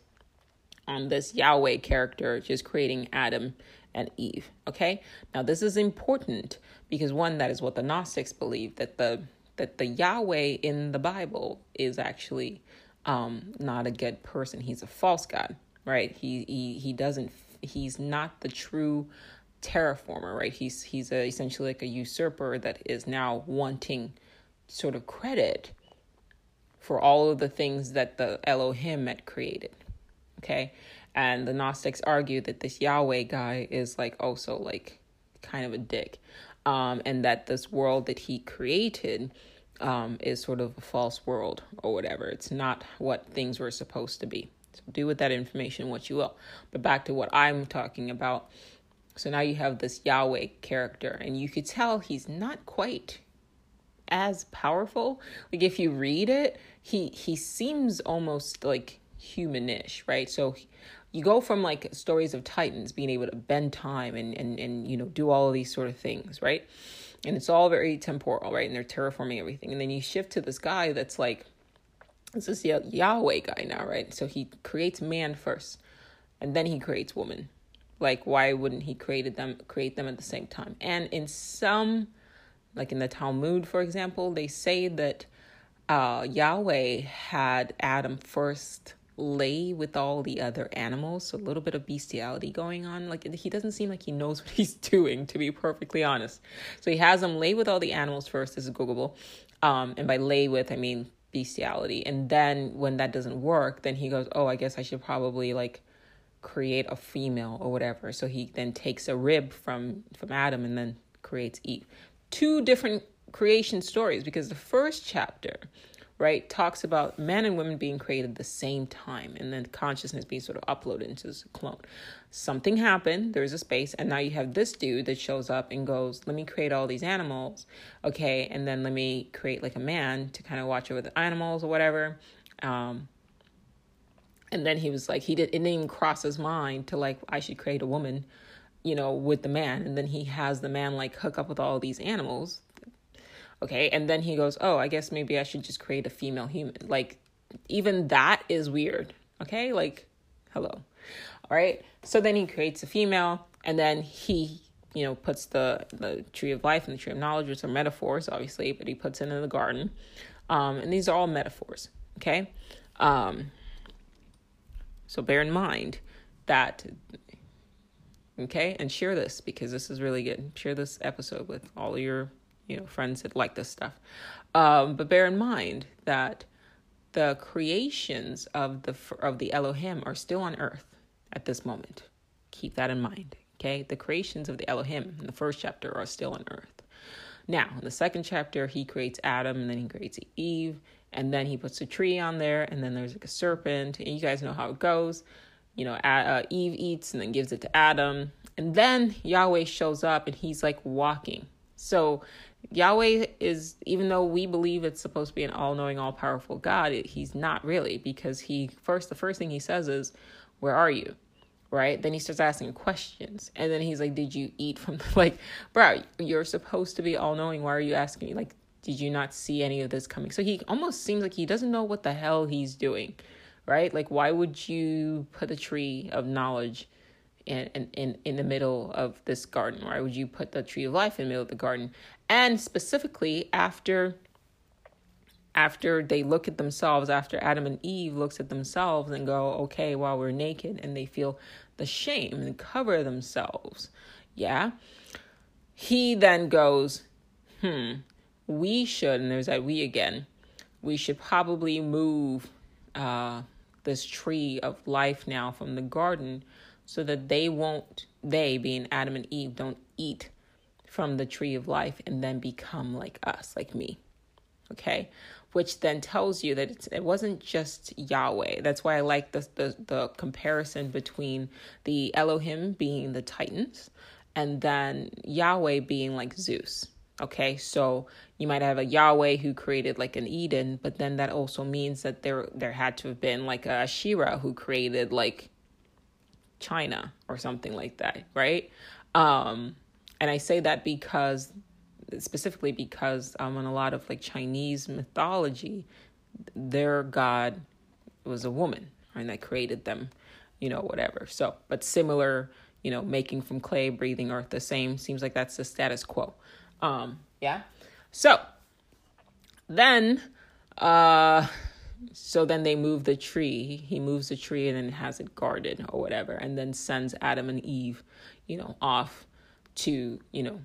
on this Yahweh character just creating Adam and Eve. Okay? Now this is important because one, that is what the Gnostics believe, that the that the Yahweh in the Bible is actually um not a good person. He's a false God, right? He he he doesn't he's not the true terraformer, right? He's he's a, essentially like a usurper that is now wanting sort of credit for all of the things that the Elohim had created. Okay? And the Gnostics argue that this Yahweh guy is like also like kind of a dick. Um, and that this world that he created um, is sort of a false world or whatever. It's not what things were supposed to be. So do with that information what you will. But back to what I'm talking about. So now you have this Yahweh character, and you could tell he's not quite as powerful. Like if you read it, he he seems almost like humanish, right? So you go from like stories of titans being able to bend time and and and you know do all of these sort of things right? And it's all very temporal right? And they're terraforming everything. And then you shift to this guy that's like this is yahweh guy now right? So he creates man first and then he creates woman. Like why wouldn't he created them create them at the same time? And in some like in the talmud for example they say that uh, yahweh had adam first lay with all the other animals. So a little bit of bestiality going on. Like he doesn't seem like he knows what he's doing, to be perfectly honest. So he has him lay with all the animals first. This is Googleable. Um, and by lay with, I mean bestiality. And then when that doesn't work, then he goes, oh, I guess I should probably like create a female or whatever. So he then takes a rib from from Adam and then creates Eve. Two different creation stories because the first chapter right, talks about men and women being created at the same time and then consciousness being sort of uploaded into this clone. Something happened, there's a space, and now you have this dude that shows up and goes, Let me create all these animals, okay, and then let me create like a man to kind of watch over the animals or whatever. Um, and then he was like, he did, it didn't even cross his mind to like, I should create a woman, you know, with the man. And then he has the man like hook up with all these animals Okay. And then he goes, Oh, I guess maybe I should just create a female human. Like, even that is weird. Okay. Like, hello. All right. So then he creates a female and then he, you know, puts the, the tree of life and the tree of knowledge, which are metaphors, obviously, but he puts it in the garden. Um, and these are all metaphors. Okay. Um, so bear in mind that okay and share this because this is really good share this episode with all your you know friends that like this stuff. Um, but bear in mind that the creations of the of the Elohim are still on earth at this moment. Keep that in mind. Okay, the creations of the Elohim in the first chapter are still on earth. Now, in the second chapter, he creates Adam, and then he creates Eve, and then he puts a tree on there, and then there's like a serpent, and you guys know how it goes. You know, uh, Eve eats and then gives it to Adam, and then Yahweh shows up, and he's like walking. So Yahweh is, even though we believe it's supposed to be an all knowing, all powerful God, he's not really because he first, the first thing he says is, Where are you? Right? Then he starts asking questions. And then he's like, Did you eat from the, like, bro, you're supposed to be all knowing. Why are you asking me? Like, did you not see any of this coming? So he almost seems like he doesn't know what the hell he's doing. Right? Like, why would you put a tree of knowledge? in, in, in the middle of this garden? Why would you put the tree of life in the middle of the garden? And specifically after after they look at themselves, after Adam and Eve looks at themselves and go, okay, well, we're naked, and they feel the shame and cover themselves. Yeah. He then goes, hmm, we should, and there's that we again, we should probably move uh, this tree of life now from the garden so that they won't, they being Adam and Eve, don't eat from the tree of life and then become like us, like me. Okay? Which then tells you that it wasn't just Yahweh. That's why I like the, the, the comparison between the Elohim being the Titans and then Yahweh being like Zeus. Okay, so you might have a Yahweh who created like an Eden, but then that also means that there there had to have been like a Shira who created like China or something like that, right? Um, and I say that because specifically because um, in a lot of like Chinese mythology, their god was a woman and that created them, you know, whatever. So, but similar, you know, making from clay, breathing earth, the same seems like that's the status quo. Um, yeah. So then, uh, so then they move the tree. He moves the tree and then has it guarded or whatever, and then sends Adam and Eve, you know, off to, you know,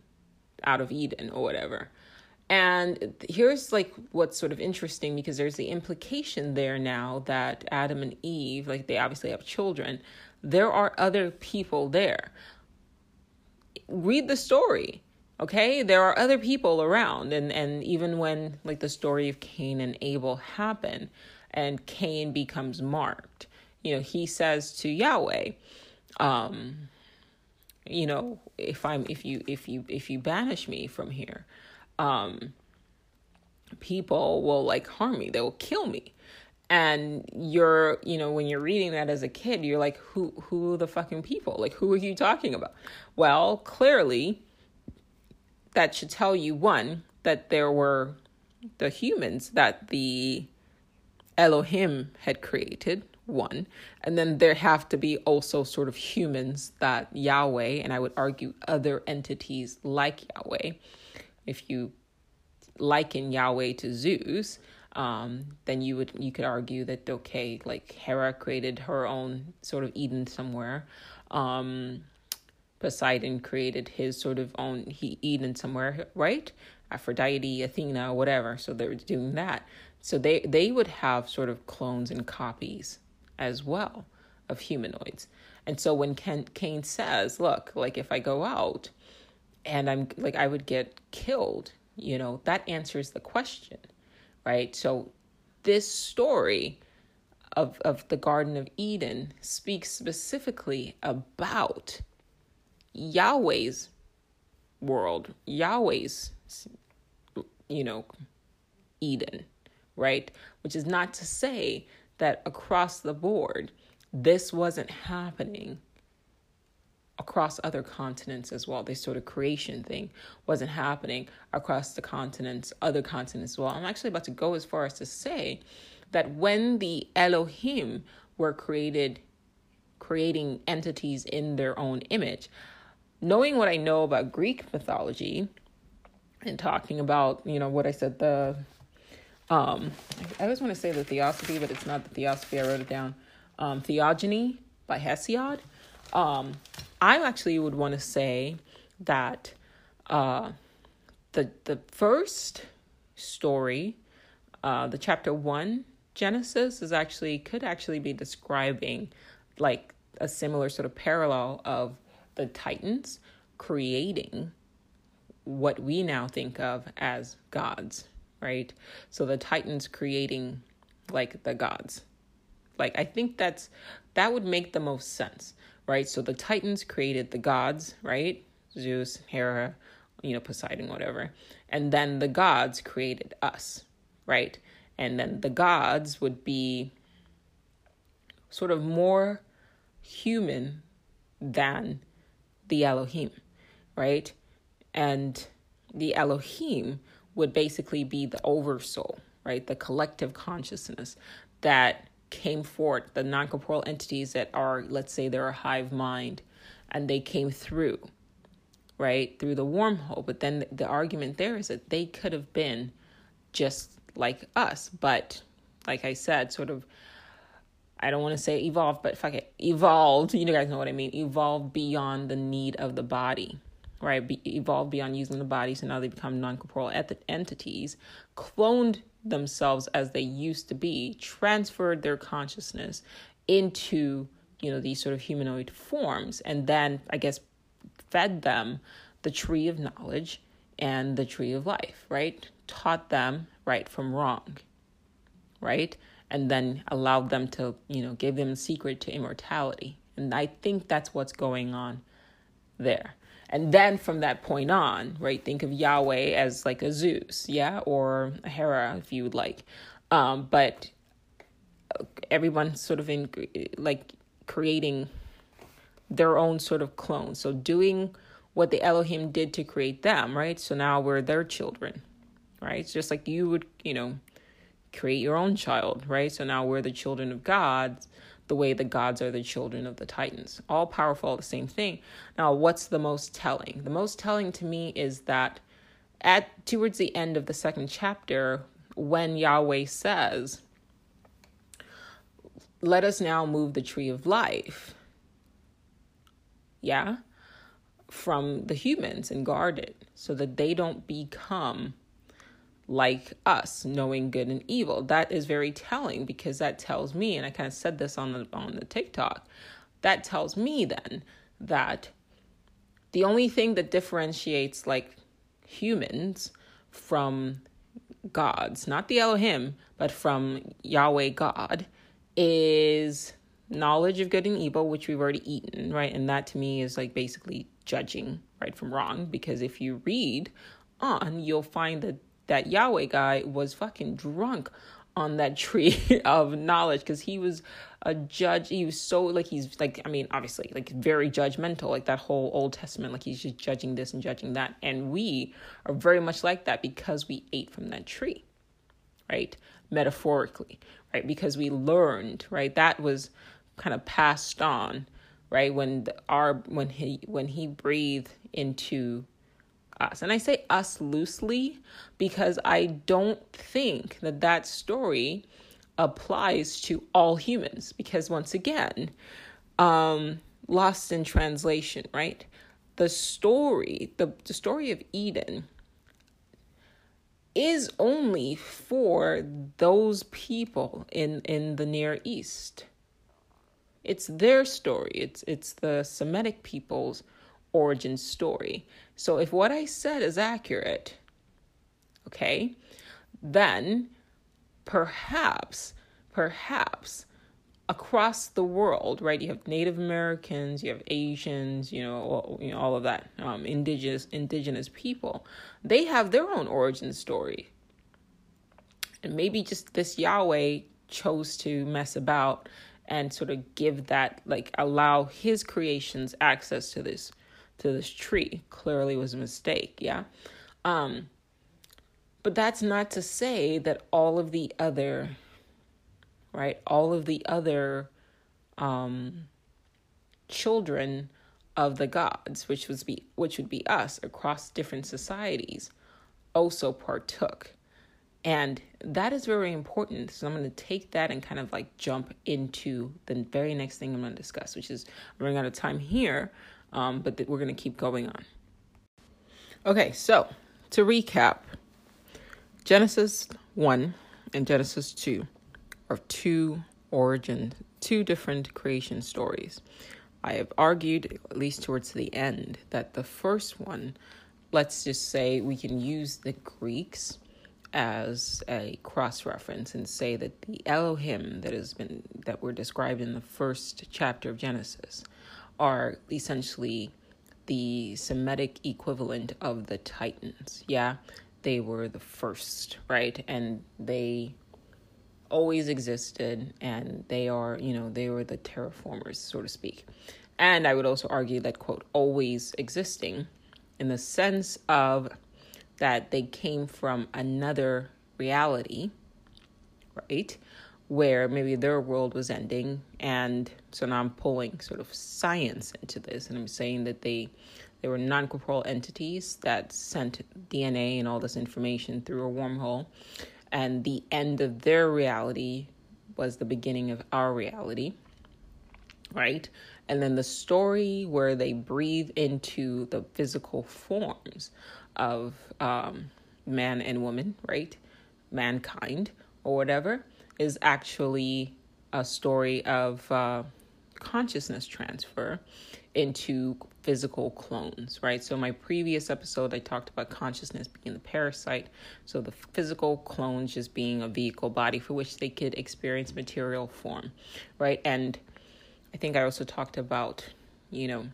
out of Eden or whatever. And here's like what's sort of interesting because there's the implication there now that Adam and Eve, like they obviously have children, there are other people there. Read the story okay there are other people around and and even when like the story of cain and abel happen and cain becomes marked you know he says to yahweh um you know if i'm if you if you if you banish me from here um people will like harm me. They will kill me. And you're you know when you're reading that as a kid you're like who who are the fucking people? Like who are you talking about? Well clearly that should tell you one that there were the humans that the Elohim had created, one, and then there have to be also sort of humans that Yahweh, and I would argue other entities like Yahweh, if you liken Yahweh to Zeus, um, then you would you could argue that okay, like Hera created her own sort of Eden somewhere. Um, Poseidon created his sort of own he Eden somewhere, right? Aphrodite, Athena, whatever. So they're doing that. So they they would have sort of clones and copies as well of humanoids. And so when Ken, Cain says, "Look, like if I go out and I'm like I would get killed," you know, that answers the question, right? So this story of, of the Garden of Eden speaks specifically about Yahweh's world, Yahweh's, you know, Eden, right? Which is not to say that across the board, this wasn't happening across other continents as well. This sort of creation thing wasn't happening across the continents, other continents as well. I'm actually about to go as far as to say that when the Elohim were created, creating entities in their own image, knowing what I know about Greek mythology and talking about, you know, what I said, the, um, I always want to say the theosophy, but it's not the theosophy, I wrote it down, um, Theogony by Hesiod. Um, I actually would want to say that uh, the the first story, uh, the chapter one Genesis is actually could actually be describing like a similar sort of parallel of the Titans creating what we now think of as gods, right? So the Titans creating like the gods. Like I think that's that would make the most sense right? So the Titans created the gods, right? Zeus, Hera, you know, Poseidon, whatever. And then the gods created us, right? And then the gods would be sort of more human than the Elohim, right? And the Elohim would basically be the oversoul, right? The collective consciousness that came forth, the non corporeal entities that are, let's say, they're a hive mind, and they came through, right, through the wormhole. But then the argument there is that they could have been just like us, but like I said, sort of. I don't want to say evolved, but fuck it, evolved. You guys know what I mean. Evolved beyond the need of the body, right? Be, evolved beyond using the body, so now they become non corporeal entities, cloned themselves as they used to be, transferred their consciousness into, you know, these sort of humanoid forms, and then I guess fed them the tree of knowledge and the tree of life, right? Taught them right from wrong, right? And then allowed them to, you know, give them a secret to immortality. And I think that's what's going on there. And then from that point on, right, think of Yahweh as like a Zeus, yeah, or a Hera if you would like. Um, but everyone sort of in like creating their own sort of clone. So doing what the Elohim did to create them, right? So now we're their children, right? It's just like you would, you know, create your own child, right? So now we're the children of God the way the gods are the children of the Titans. All powerful, the same thing. Now, what's the most telling? The most telling to me is that at towards the end of the second chapter, when Yahweh says, Let us now move the tree of life, yeah, from the humans and guard it so that they don't become like us knowing good and evil. That is very telling because that tells me and i kind of said this on the on the tiktok that tells me then that the only thing that differentiates like humans from gods not the elohim but from yahweh god is knowledge of good and evil which we've already eaten right? And that to me is like basically judging right from wrong because if you read on you'll find that that Yahweh guy was fucking drunk on that tree of knowledge because he was a judge. He was so like he's like I mean obviously like very judgmental like that whole Old Testament like he's just judging this and judging that and we are very much like that because we ate from that tree, right? Metaphorically, right? Because we learned right that was kind of passed on right when the, our when he when he breathed into us. And I say us loosely because I don't think that that story applies to all humans because once again, um, lost in translation, right? The story, the, the story of Eden is only for those people in in the Near East. It's their story. It's it's the Semitic people's origin story. So if what I said is accurate, okay, then perhaps, perhaps across the world, right? You have Native Americans, you have Asians, you know, all, you know, all of that, um, indigenous indigenous people. They have their own origin story, and maybe just this Yahweh chose to mess about and sort of give that, like, allow His creations access to this to this tree. Clearly, was a mistake. Yeah. Um, but that's not to say that all of the other right? All of the other um, children of the gods, which was be which would be us across different societies, also partook. And that is very important. So I'm going to take that and kind of like jump into the very next thing I'm going to discuss, which is running out of time here, um, but th- we're going to keep going on. Okay, so to recap Genesis 1 and Genesis 2 are two origin, two different creation stories. I have argued, at least towards the end, that the first one, let's just say we can use the Greeks as a cross reference and say that the Elohim that has been that were described in the first chapter of Genesis are essentially the Semitic equivalent of the Titans. Yeah, they were the first, right? And they always existed and they are, you know, they were the terraformers, so to speak. And I would also argue that, quote, always existing in the sense of that they came from another reality, right? Where maybe their world was ending. And so now I'm pulling sort of science into this and I'm saying that they they were non-corporeal entities that sent DNA and all this information through a wormhole and the end of their reality was the beginning of our reality, right? And then the story where they breathe into the physical forms of um, man and woman, right? Mankind or whatever, is actually a story of uh, consciousness transfer into physical clones, right? So, my previous episode, I talked about consciousness being the parasite. So, the physical clones just being a vehicle body for which they could experience material form, right? And I think I also talked about, you know,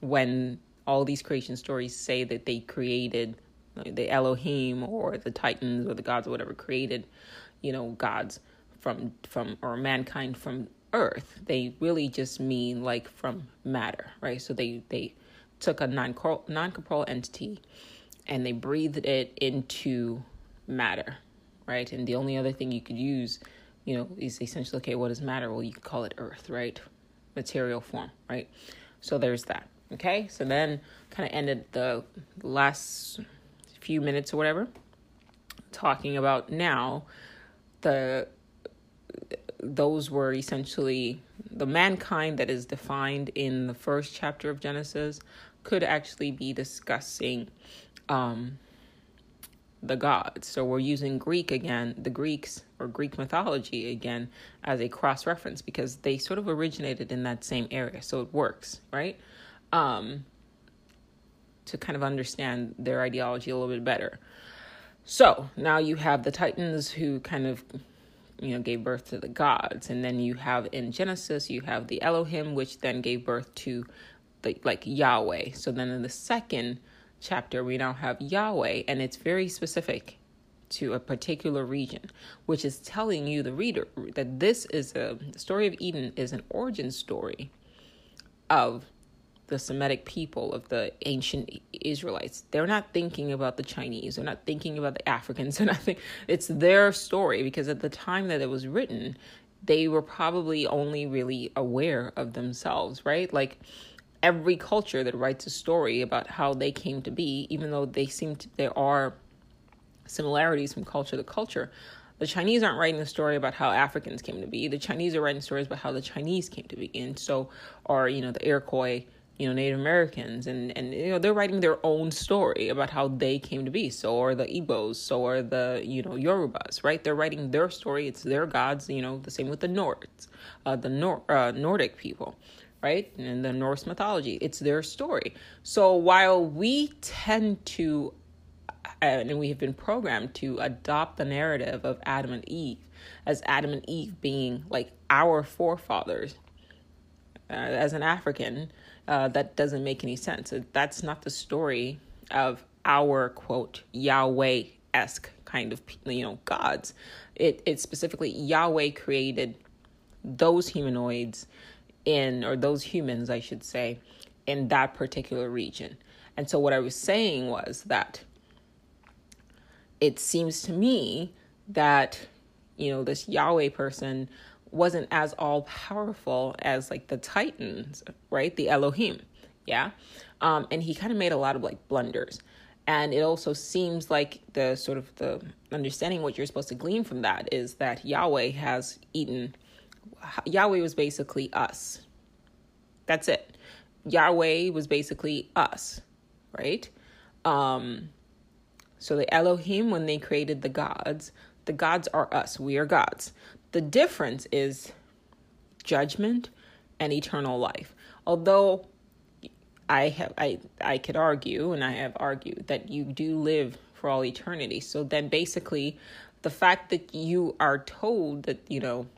when all these creation stories say that they created the Elohim or the Titans or the gods or whatever created, you know, gods from from or mankind from earth. They really just mean like from matter right? So they they took a non non-corporeal entity and they breathed it into matter right? And the only other thing you could use you know is essentially okay what is matter? Well you could call it earth right? Material form right? So there's that okay? So then kind of ended the last few minutes or whatever talking about now the those were essentially the mankind that is defined in the first chapter of Genesis could actually be discussing um, the gods. So we're using Greek again, the Greeks or Greek mythology again as a cross reference because they sort of originated in that same area. So it works, right? Um, to kind of understand their ideology a little bit better. So now you have the Titans who kind of you know gave birth to the gods. And then you have in genesis you have the elohim which then gave birth to the like yahweh. So then in the second chapter we now have yahweh and it's very specific to a particular region which is telling you the reader that this is a story of eden is an origin story of the Semitic people of the ancient Israelites. They're not thinking about the Chinese. They're not thinking about the Africans. They're not think- it's their story because at the time that it was written, they were probably only really aware of themselves, right? Like every culture that writes a story about how they came to be, even though they seem to, there are similarities from culture to culture. The Chinese aren't writing a story about how Africans came to be. The Chinese are writing stories about how the Chinese came to be. And so, are, you know, the Iroquois you know Native Americans and and you know they're writing their own story about how they came to be. So are the Igbos, so are the you know Yorubas, right? They're writing their story. It's their gods. You know the same with the Nords, uh, the Nor- uh, Nordic people, right? And the Norse mythology, it's their story. So while we tend to and we have been programmed to adopt the narrative of Adam and Eve as Adam and Eve being like our forefathers. Uh, as an African, uh, that doesn't make any sense. That's not the story of our quote Yahweh esque kind of you know gods. It it specifically Yahweh created those humanoids in or those humans, I should say, in that particular region. And so what I was saying was that it seems to me that you know this Yahweh person wasn't as all powerful as like the Titans, right? The Elohim, yeah. Um, and he kind of made a lot of like blunders. And it also seems like the sort of the understanding what you're supposed to glean from that is that Yahweh has eaten. Yahweh was basically us. That's it. Yahweh was basically us, right? Um, so the Elohim, when they created the gods, the gods are us. We are gods. The difference is judgment and eternal life. Although I have I I could argue and I have argued that you do live for all eternity. So then basically the fact that you are told that, you know,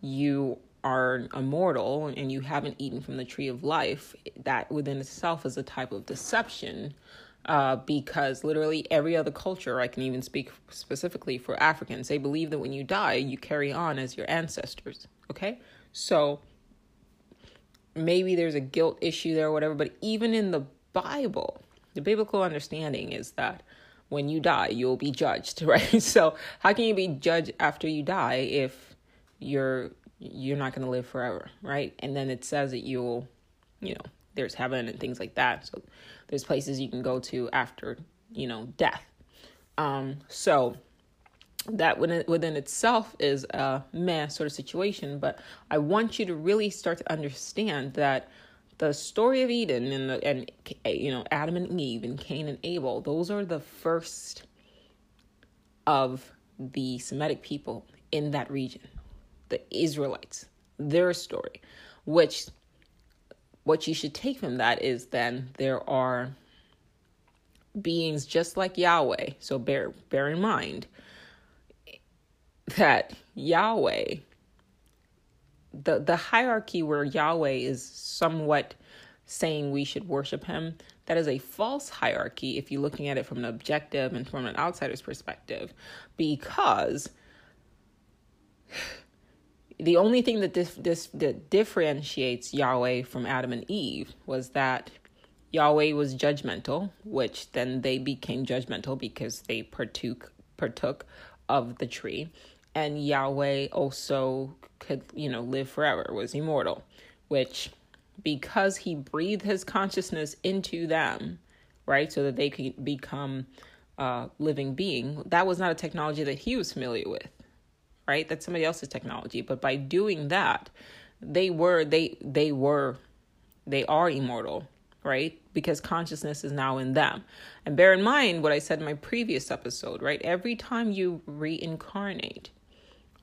you are immortal and you haven't eaten from the tree of life, that within itself is a type of deception. Uh, because literally every other culture, I can even speak specifically for Africans, they believe that when you die, you carry on as your ancestors. Okay? So maybe there's a guilt issue there or whatever, but even in the Bible, the biblical understanding is that when you die, you'll be judged, right? So how can you be judged after you die if you're you're not going to live forever, right? And then it says that you'll, you know, there's heaven and things like that. So there's places you can go to after, you know, death. Um, so that within, within itself is a meh sort of situation, but I want you to really start to understand that the story of Eden and the, and you know Adam and Eve and Cain and Abel, those are the first of the Semitic people in that region, the Israelites, their story, which what you should take from that is then there are beings just like Yahweh. So bear bear in mind that Yahweh, the, the hierarchy where Yahweh is somewhat saying we should worship him, that is a false hierarchy if you're looking at it from an objective and from an outsider's perspective, because the only thing that this, this that differentiates Yahweh from Adam and Eve was that Yahweh was judgmental, which then they became judgmental because they partook partook of the tree. And Yahweh also could, you know, live forever, was immortal, which because he breathed his consciousness into them, right, so that they could become uh, living being, that was not a technology that he was familiar with, right? That's somebody else's technology. But by doing that, they were they they were they are immortal, right? Because consciousness is now in them. And bear in mind what I said in my previous episode, right? Every time you reincarnate,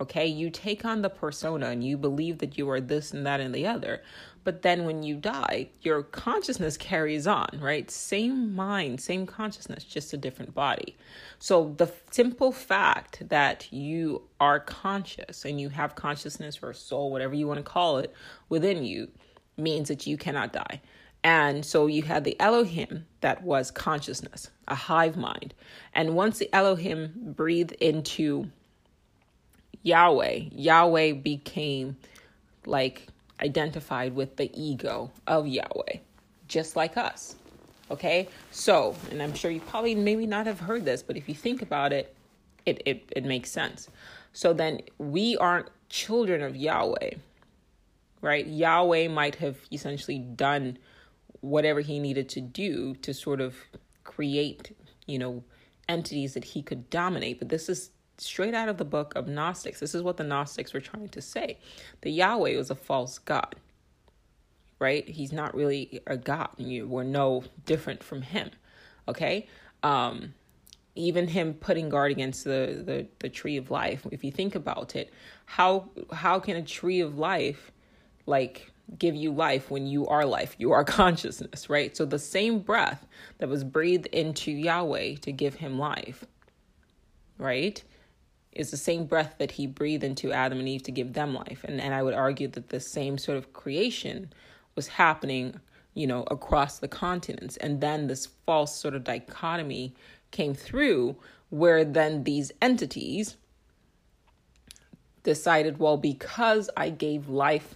Okay, you take on the persona and you believe that you are this and that and the other. But then when you die, your consciousness carries on, right? Same mind, same consciousness, just a different body. So the simple fact that you are conscious and you have consciousness or soul, whatever you want to call it, within you means that you cannot die. And so you had the Elohim that was consciousness, a hive mind. And once the Elohim breathed into Yahweh, Yahweh became like identified with the ego of Yahweh, just like us. Okay? So, and I'm sure you probably maybe not have heard this, but if you think about it, it, it, it makes sense. So then we aren't children of Yahweh, right? Yahweh might have essentially done whatever he needed to do to sort of create, you know, entities that he could dominate. But this is straight out of the book of Gnostics. This is what the Gnostics were trying to say. The Yahweh was a false god, right? He's not really a god. And you were no different from him, okay? Um, even him putting guard against the, the, the tree of life, if you think about it, how how can a tree of life like give you life when you are life. You are consciousness, right? So the same breath that was breathed into Yahweh to give him life, right? Is the same breath that he breathed into Adam and Eve to give them life. And and I would argue that the same sort of creation was happening, you know, across the continents. And then this false sort of dichotomy came through where then these entities decided, well, because I gave life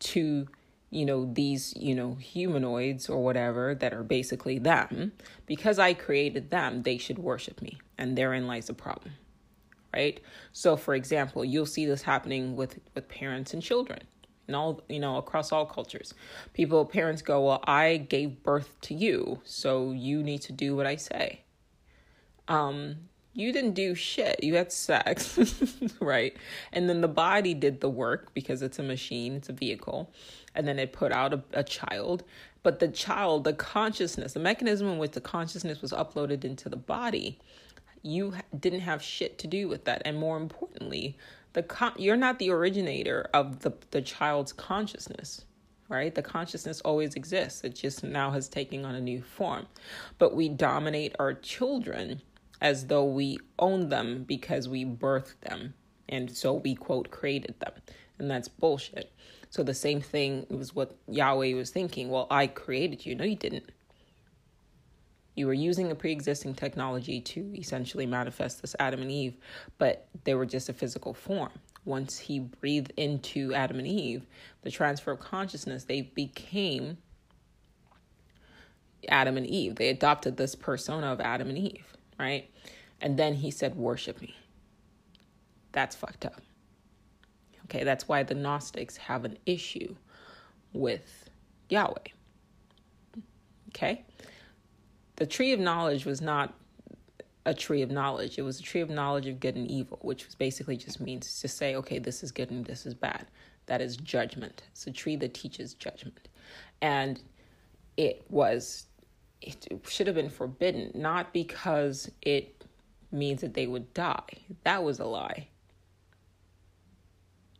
to you know these you know humanoids or whatever that are basically them because i created them they should worship me and therein lies the problem right so for example you'll see this happening with with parents and children and all you know across all cultures people parents go well i gave birth to you so you need to do what i say um you didn't do shit. You had sex, right? And then the body did the work because it's a machine, it's a vehicle. And then it put out a, a, child. But the child, the consciousness, the mechanism in which the consciousness was uploaded into the body, you didn't have shit to do with that. And more importantly, the con- you're not the originator of the, the child's consciousness right? The consciousness always exists. It just now has taken on a new form. But we dominate our children as though we own them because we birthed them. And so we, quote, created them. And that's bullshit. So the same thing was what Yahweh was thinking. Well, I created you. No, you didn't. You were using a pre existing technology to essentially manifest this Adam and Eve, but they were just a physical form. Once he breathed into Adam and Eve, the transfer of consciousness, they became Adam and Eve. They adopted this persona of Adam and Eve right? And then he said, Worship me. That's fucked up. Okay, that's why the Gnostics have an issue with Yahweh. Okay? The tree of knowledge was not a tree of knowledge. It was a tree of knowledge of good and evil, which basically just means to say, okay, this is good and this is bad. That is judgment. It's a tree that teaches judgment. And it was it should have been forbidden, not because it means that they would die. That was a lie.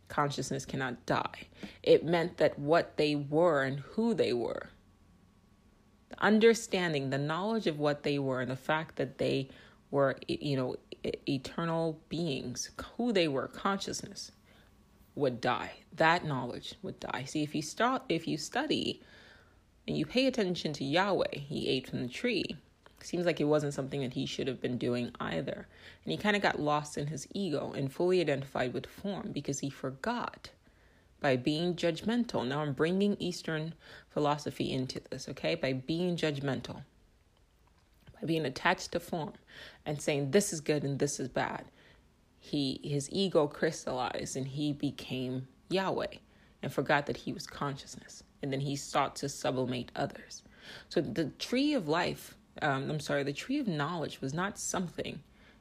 Consciousness cannot die. It meant that what they were and who they were, the understanding, the knowledge of what they were, and the fact that they were, you know, eternal beings, who they were, consciousness, would die. That knowledge would die. See, if you start, if you study and you pay attention to Yahweh, he ate from the tree. Seems like it wasn't something that he should have been doing either. And he kind of got lost in his ego and fully identified with form because he forgot by being judgmental. Now I'm bringing Eastern philosophy into this, okay? By being judgmental, by being attached to form and saying this is good and this is bad. He his ego crystallized and he became Yahweh and forgot that he was consciousness and then he sought to sublimate others. So the tree of life, um, I'm sorry, the tree of knowledge was not something,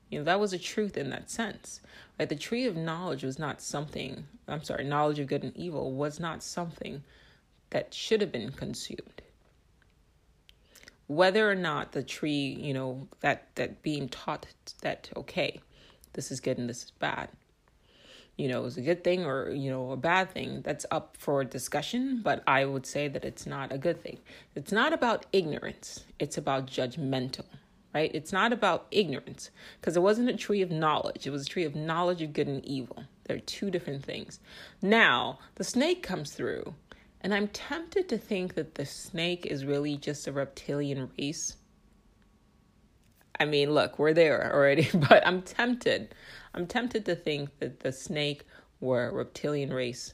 you know, that was a truth in that sense. Right? The tree of knowledge was not something, I'm sorry, knowledge of good and evil was not something that should have been consumed. Whether or not the tree, you know, that that being taught that okay, this is good and this is bad, you know, is a good thing or, you know, a bad thing. That's up for discussion, but I would say that it's not a good thing. It's not about ignorance, it's about judgmental, right? It's not about ignorance because it wasn't a tree of knowledge, it was a tree of knowledge of good and evil. They're two different things. Now, the snake comes through, and I'm tempted to think that the snake is really just a reptilian race. I mean, look, we're there already, but I'm tempted. I'm tempted to think that the snake were a reptilian race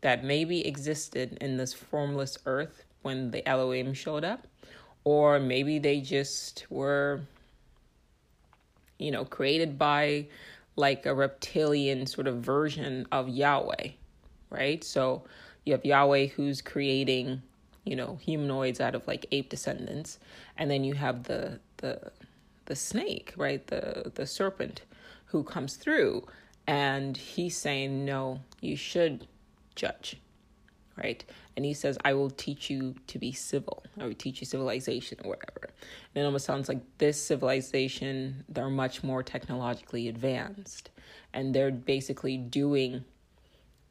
that maybe existed in this formless earth when the Elohim showed up, or maybe they just were, you know, created by like a reptilian sort of version of Yahweh, right? So you have Yahweh who's creating, you know, humanoids out of like ape descendants, and then you have the the the snake, right? The the serpent who comes through and he's saying, No, you should judge, right? And he says, I will teach you to be civil. I will teach you civilization or whatever. And it almost sounds like this civilization, they're much more technologically advanced. And they're basically doing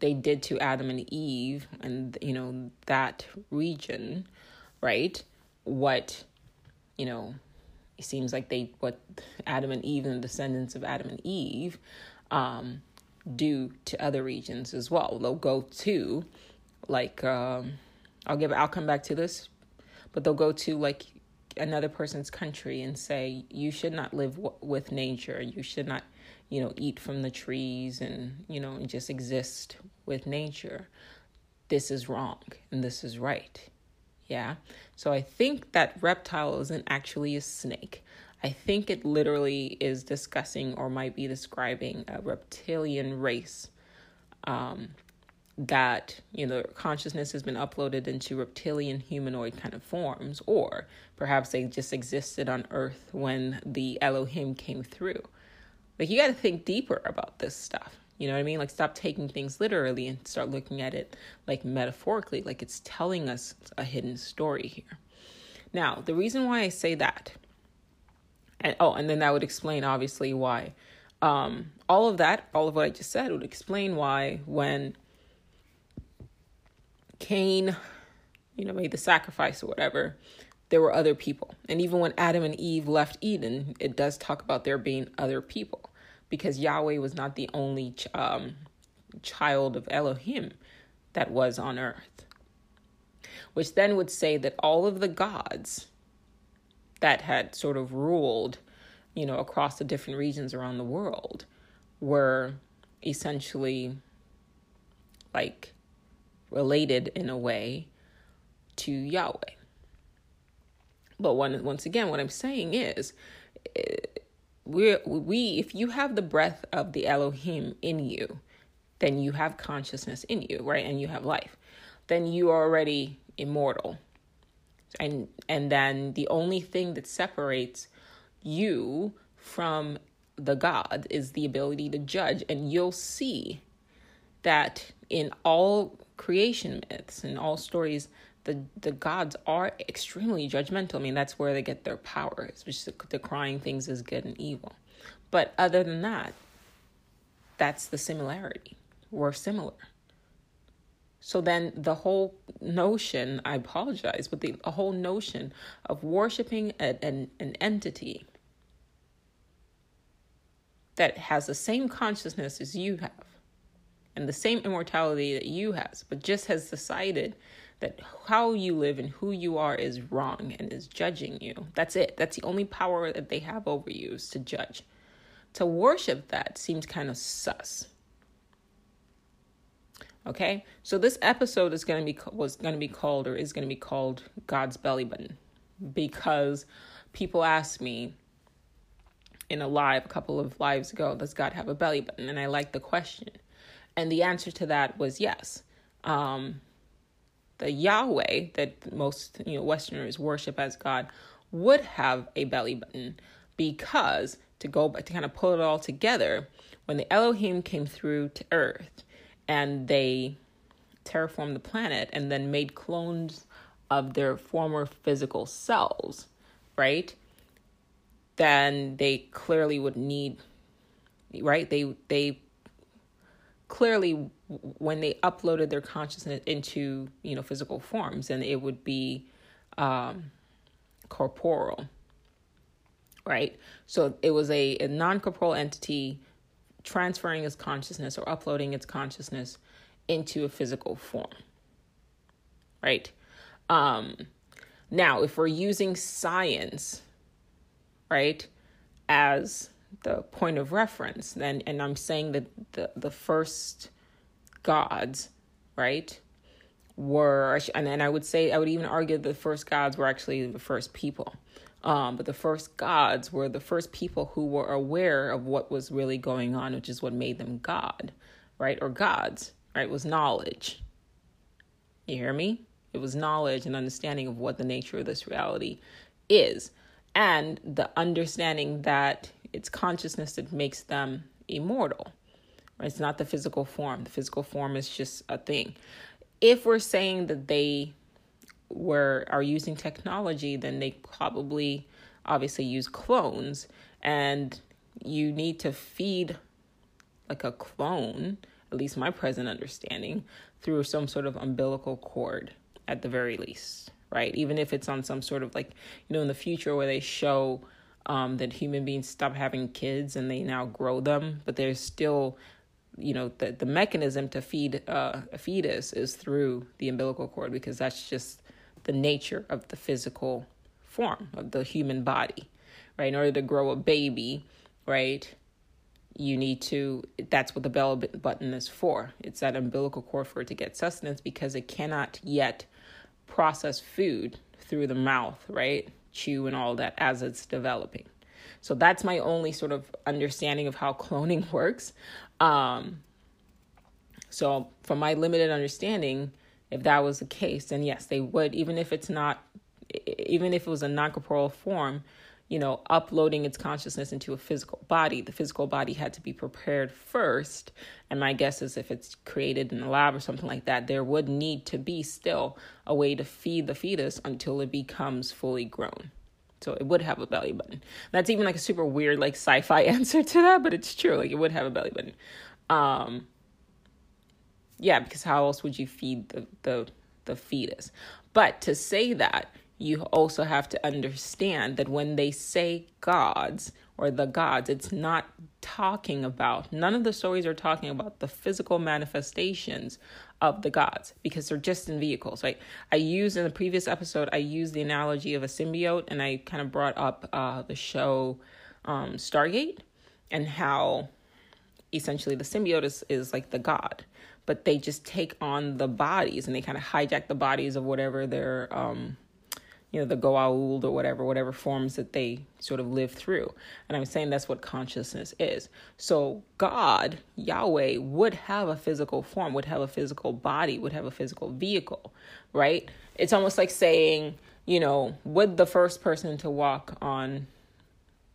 they did to Adam and Eve and you know that region, right? What you know, it seems like they what Adam and Eve and the descendants of Adam and Eve um, do to other regions as well. They'll go to like um, I'll give I'll come back to this, but they'll go to like another person's country and say you should not live w- with nature. You should not you know, eat from the trees and, you know, just exist with nature. This is wrong and this is right. Yeah. So I think that reptile isn't actually a snake. I think it literally is discussing or might be describing a reptilian race um, that, you know, consciousness has been uploaded into reptilian humanoid kind of forms, or perhaps they just existed on Earth when the Elohim came through. Like you got to think deeper about this stuff. You know what I mean? Like stop taking things literally and start looking at it like metaphorically, like it's telling us a hidden story here. Now, the reason why I say that, and oh, and then that would explain obviously why. Um, all of that, all of what I just said would explain why when Cain, you know, made the sacrifice or whatever, there were other people. And even when Adam and Eve left Eden, it does talk about there being other people because Yahweh was not the only um, child of Elohim that was on earth. Which then would say that all of the gods that had sort of ruled, you know, across the different regions around the world were essentially like related in a way to Yahweh. But one, once again, what I'm saying is, eh, we we if you have the breath of the Elohim in you, then you have consciousness in you, right? And you have life. Then you are already immortal. And and then the only thing that separates you from the God is the ability to judge. And you'll see that in all creation myths and all stories the the gods are extremely judgmental. I mean, that's where they get their power, which is decrying things as good and evil. But other than that, that's the similarity. We're similar. So then the whole notion, I apologize, but the, the whole notion of worshiping a, an, an entity that has the same consciousness as you have and the same immortality that you has, but just has decided that how you live and who you are is wrong and is judging you. That's it. That's the only power that they have over you is to judge. To worship that seems kind of sus. Okay? So this episode is going to be was going to be called or is going to be called God's belly button because people ask me in a live a couple of lives ago, does God have a belly button? And I like the question. And the answer to that was yes. Um, the Yahweh that most you know Westerners worship as God would have a belly button because to go to kind of pull it all together, when the Elohim came through to Earth and they terraformed the planet and then made clones of their former physical selves, right? Then they clearly would need right? They they clearly when they uploaded their consciousness into you know physical forms and it would be um corporeal right? So it was a, a non-corporeal entity transferring its consciousness or uploading its consciousness into a physical form right? Um now if we're using science right as the point of reference then and i'm saying that the the first gods right were and, and i would say i would even argue the first gods were actually the first people. Um, but the first gods were the first people who were aware of what was really going on which is what made them god right or gods right was knowledge. You hear me? It was knowledge and understanding of what the nature of this reality is. And the understanding that it's consciousness that makes them immortal. Right? It's not the physical form. The physical form is just a thing. If we're saying that they were are using technology, then they probably obviously use clones and you need to feed like a clone at least my present understanding, through some sort of umbilical cord at the very least, right? Even if it's on some sort of like, you know, in the future where they show um, that human beings stop having kids and they now grow them, but there's still, you know, the, the mechanism to feed uh, a fetus is through the umbilical cord because that's just the nature of the physical form of the human body, right? In order to grow a baby, right? you need to that's what the bell button is for it's that umbilical cord for it to get sustenance because it cannot yet process food through the mouth right chew and all that as it's developing. So that's my only sort of understanding of how cloning works. Um, so from my limited understanding if that was the case then yes they would even if it's not even if it was a non-corporeal form you know, uploading its consciousness into a physical body. The physical body had to be prepared first. And my guess is if it's created in a lab or something like that, there would need to be still a way to feed the fetus until it becomes fully grown. So it would have a belly button. That's even like a super weird, like sci fi answer to that, but it's true. Like it would have a belly button. Um, yeah, because how else would you feed the, the, the fetus? But to say that, you also have to understand that when they say gods or the gods, it's not talking about, none of the stories are talking about the physical manifestations of the gods because they're just in vehicles, right? I used in the previous episode, I used the analogy of a symbiote and I kind of brought up uh, the show um, Stargate and how essentially the symbiote is, is like the god but they just take on the bodies and they kind of hijack the bodies of whatever their um, you know, the Goa'uld or whatever, whatever forms that they sort of live through. And I'm saying that's what consciousness is. So God, Yahweh, would have a physical form, would have a physical body, would have a physical vehicle, right? It's almost like saying, you know, would the first person to walk on,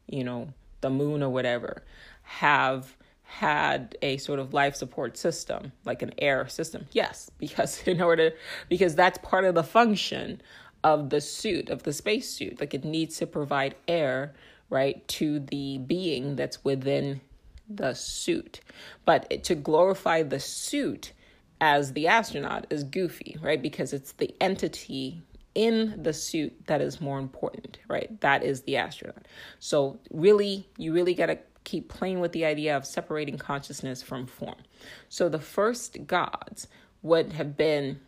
you know, the moon or whatever have had a sort of life support system like an air system yes because in order because that's part of the function of the suit, of the spacesuit. Like it needs to provide air, right, to the being that's within the suit. But to glorify the suit as the astronaut is goofy, right? Because it's the entity in the suit that is more important, right? That is the astronaut. So, really, you really got to keep playing with the idea of separating consciousness from form. So, the first gods would have been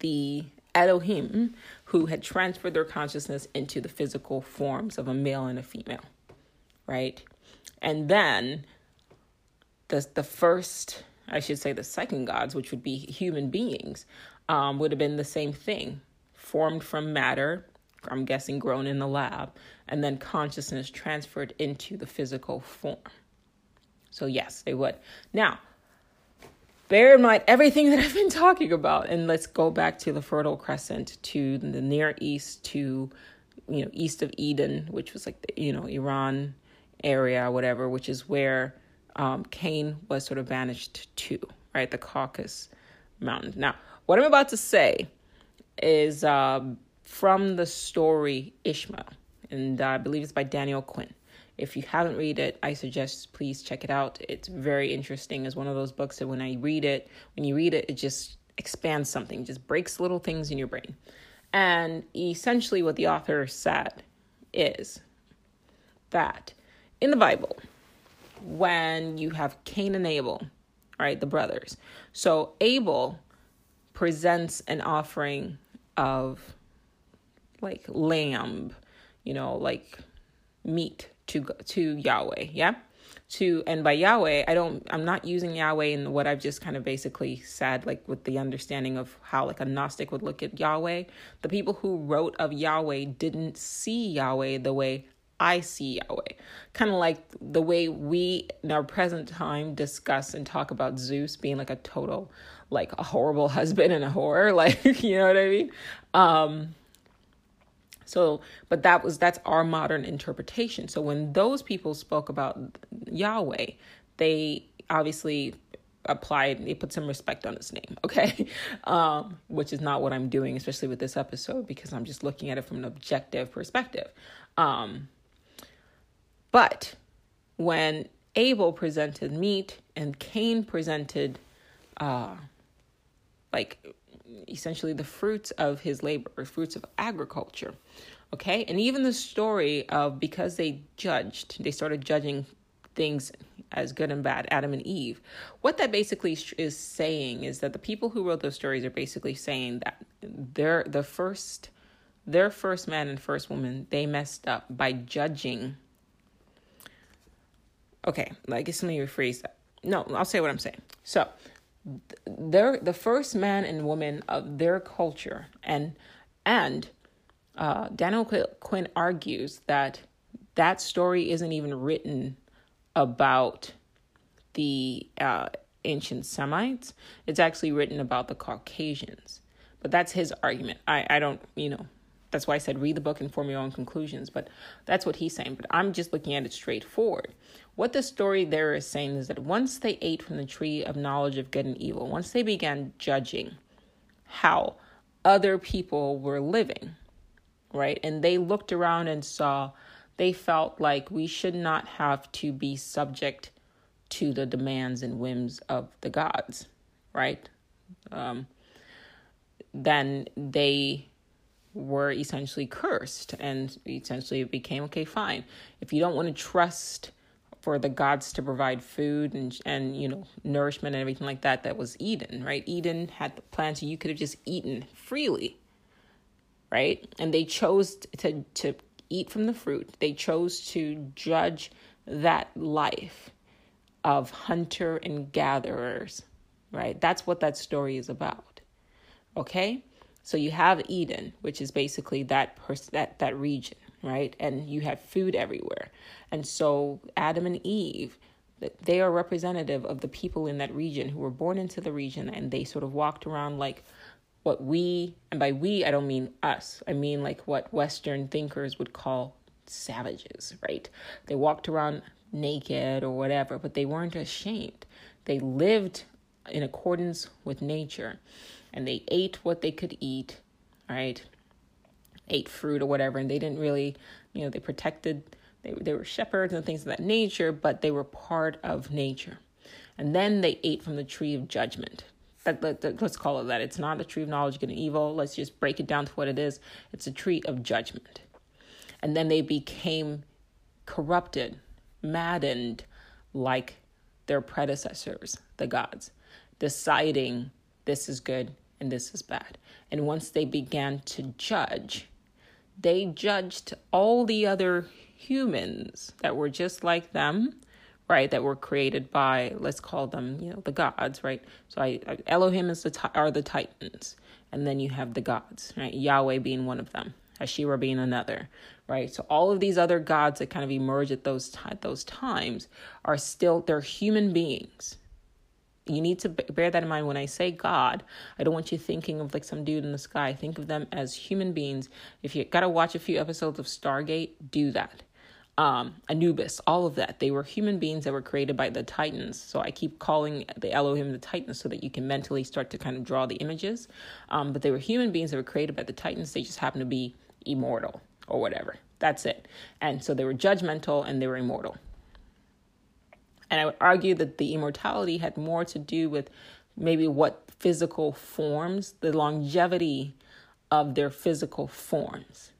the Elohim, who had transferred their consciousness into the physical forms of a male and a female, right? And then the the first, I should say, the second gods, which would be human beings, um, would have been the same thing, formed from matter. I'm guessing grown in the lab, and then consciousness transferred into the physical form. So yes, they would. Now, bear in mind everything that I've been talking about, and let's go back to the Fertile Crescent, to the Near East, to you know east of Eden, which was like the you know Iran area, whatever, which is where um, Cain was sort of banished to, right? The Caucasus Mountain. Now, what I'm about to say is um, from the story Ishmael, and uh, I believe it's by Daniel Quinn. If you haven't read it, I suggest please check it out. It's very interesting. It's one of those books that when I read it, when you read it, it just expands something, just breaks little things in your brain. And essentially, what the author said is that in the Bible, when you have Cain and Abel, right, the brothers, so Abel presents an offering of like lamb, you know, like meat to to Yahweh, yeah? To and by Yahweh, I don't I'm not using Yahweh in what I've just kind of basically said like with the understanding of how like a gnostic would look at Yahweh. The people who wrote of Yahweh didn't see Yahweh the way I see Yahweh. Kind of like the way we in our present time discuss and talk about Zeus being like a total like a horrible husband and a whore, like you know what I mean? Um so, but that was that's our modern interpretation. So when those people spoke about Yahweh, they obviously applied they put some respect on his name okay um, which is not what i'm doing especially with this episode because i'm just looking at it from an objective perspective um, but when abel presented meat and Cain presented uh like essentially the fruits of his labor, or fruits of agriculture. Okay? And even the story of because they judged, they started judging things as good and bad, Adam and Eve. What that basically is saying is that the people who wrote those stories are basically saying that their the first their first man and first woman, they messed up by judging. Okay, I guess let me rephrase that. No, I'll say what I'm saying. So, they're the first man and woman of their culture, and and uh, Daniel Quinn argues that that story isn't even written about the uh, ancient Semites. It's actually written about the Caucasians. But that's his argument. I, I don't, you know, that's why I said read the book and form your own conclusions. But that's what he's saying. But I'm just looking at it straightforward. What the story there is saying is that once they ate from the tree of knowledge of good and evil, once they began judging how other people were living, right? And they looked around and saw, they felt like we should not have to be subject to the demands and whims of the gods, right? Um, then they were essentially cursed and essentially it became okay fine. If you don't want to trust for the gods to provide food and and you know nourishment and everything like that that was eden right? Eden had the plants you could have just eaten freely right? And they chose to to eat from the fruit. They chose to judge that life of hunter and gatherers right? That's what that story is about okay so you have Eden, which is basically that person that that region, right? And you have food everywhere. And so Adam and Eve, they are representative of the people in that region who were born into the region and they sort of walked around like what we and by we I don't mean us. I mean like what western thinkers would call savages, right? They walked around naked or whatever, but they weren't ashamed. They lived in accordance with nature and they ate what they could eat, right? Ate fruit or whatever, and they didn't really, you know, they protected, they, they were shepherds and things of that nature, but they were part of nature. And then they ate from the tree of judgment. That, let, let's call it that. It's not a tree of knowledge, good and evil. Let's just break it down to what it is. It's a tree of judgment. And then they became corrupted, maddened like their predecessors, the gods, deciding this is good and this is bad. And once they began to judge, they judged all the other humans that were just like them, right? That were created by, let's call them, you know, the gods, right? So I, Elohim is the are the titans, and then you have the gods, right? Yahweh being one of them, Asherah being another, right? So all of these other gods that kind of emerge at those t- those times are still they're human beings, you need to bear that in mind when I say God. I don't want you thinking of like some dude in the sky. Think of them as human beings. If you got to watch a few episodes of Stargate, do that. Um, Anubis, all of that. They were human beings that were created by the Titans. So I keep calling the Elohim the Titans so that you can mentally start to kind of draw the images. Um, but they were human beings that were created by the Titans. They just happen to be immortal or whatever. That's it. And so they were judgmental and they were immortal. And I would argue that the immortality had more to do with maybe what physical forms, the longevity of their physical forms,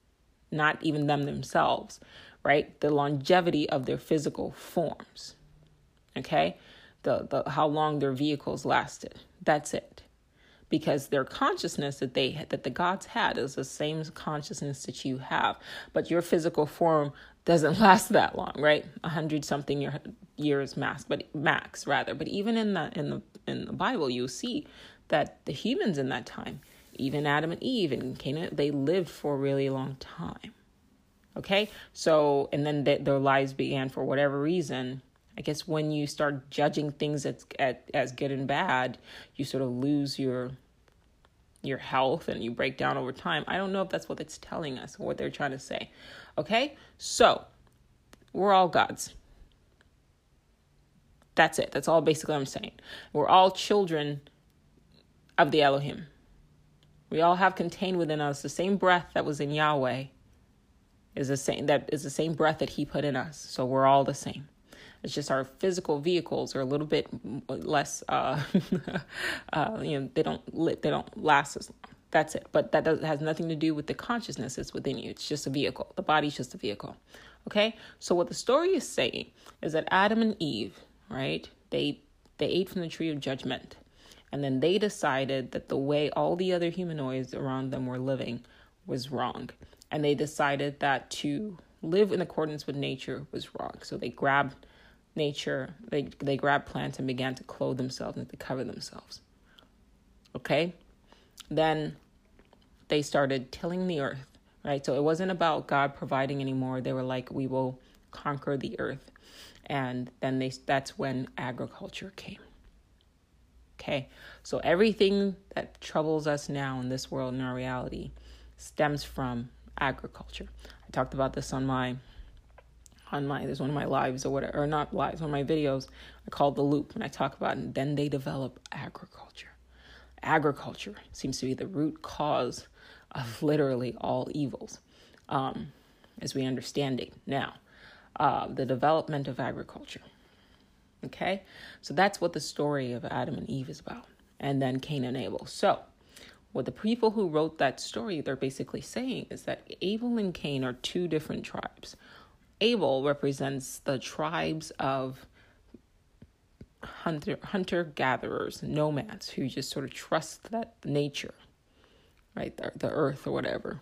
not even them themselves, right? The longevity of their physical forms. Okay? The, the how long their vehicles lasted. That's it. Because their consciousness that they that the gods had is the same consciousness that you have, but your physical form doesn't last that long, right? A hundred something year, years max, but max rather. But even in the in the in the Bible, you see that the humans in that time, even Adam and Eve and Canaan, they lived for a really long time. Okay, so and then they, their lives began for whatever reason. I guess when you start judging things as as good and bad, you sort of lose your your health and you break down over time. I don't know if that's what it's telling us or what they're trying to say. Okay? So, we're all gods. That's it. That's all basically I'm saying. We're all children of the Elohim. We all have contained within us the same breath that was in Yahweh is the same that is the same breath that he put in us. So we're all the same. It's just our physical vehicles are a little bit less, uh, uh, you know, they don't they don't last as long. That's it. But that does, has nothing to do with the consciousness that's within you. It's just a vehicle. The body's just a vehicle. Okay. So what the story is saying is that Adam and Eve, right? They they ate from the tree of judgment, and then they decided that the way all the other humanoids around them were living was wrong, and they decided that to live in accordance with nature was wrong. So they grabbed nature, they they grabbed plants and began to clothe themselves and to cover themselves. Okay? Then they started tilling the earth, right? So it wasn't about God providing anymore. They were like, we will conquer the earth. And then they that's when agriculture came. Okay. So everything that troubles us now in this world in our reality stems from agriculture. I talked about this on my on my there's one of my lives or whatever or not lives one of my videos I call the loop and I talk about and then they develop agriculture. Agriculture seems to be the root cause of literally all evils, um, as we understand it now. Uh, the development of agriculture. Okay, so that's what the story of Adam and Eve is about, and then Cain and Abel. So, what the people who wrote that story they're basically saying is that Abel and Cain are two different tribes. Abel represents the tribes of hunter hunter gatherers, nomads who just sort of trust that nature right? The, the earth or whatever,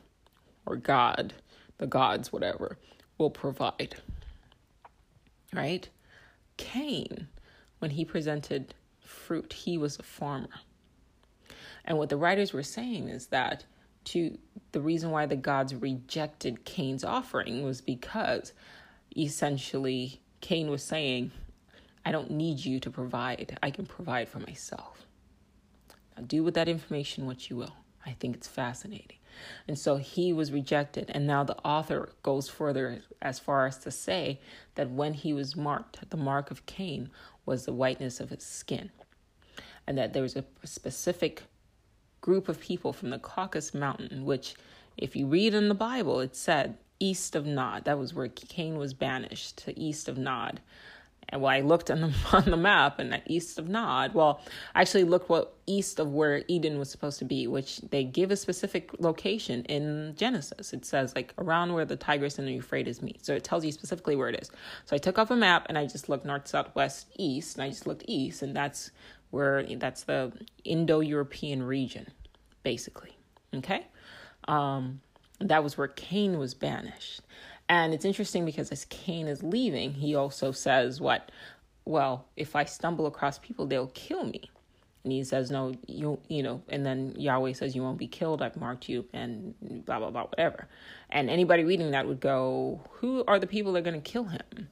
or God, the gods, whatever, will provide, right? Cain, when he presented fruit, he was a farmer. And what the writers were saying is that to the reason why the gods rejected Cain's offering was because essentially Cain was saying, I don't need you to provide. I can provide for myself. Now do with that information what you will. I think it's fascinating. And so he was rejected. And now the author goes further as far as to say that when he was marked, the mark of Cain was the whiteness of his skin. And that there was a specific group of people from the Caucasus Mountain, which, if you read in the Bible, it said east of Nod. That was where Cain was banished to east of Nod. And well, I looked on the on the map, and east of Nod, well, I actually looked what east of where Eden was supposed to be, which they give a specific location in Genesis. It says like around where the Tigris and the Euphrates meet, so it tells you specifically where it is. So I took off a map and I just looked north, south, west, east, and I just looked east, and that's where that's the Indo-European region, basically. Okay, um, that was where Cain was banished. And it's interesting because as Cain is leaving, he also says, What? Well, if I stumble across people, they'll kill me. And he says, No, you you know, and then Yahweh says, You won't be killed, I've marked you, and blah blah blah, whatever. And anybody reading that would go, Who are the people that are gonna kill him?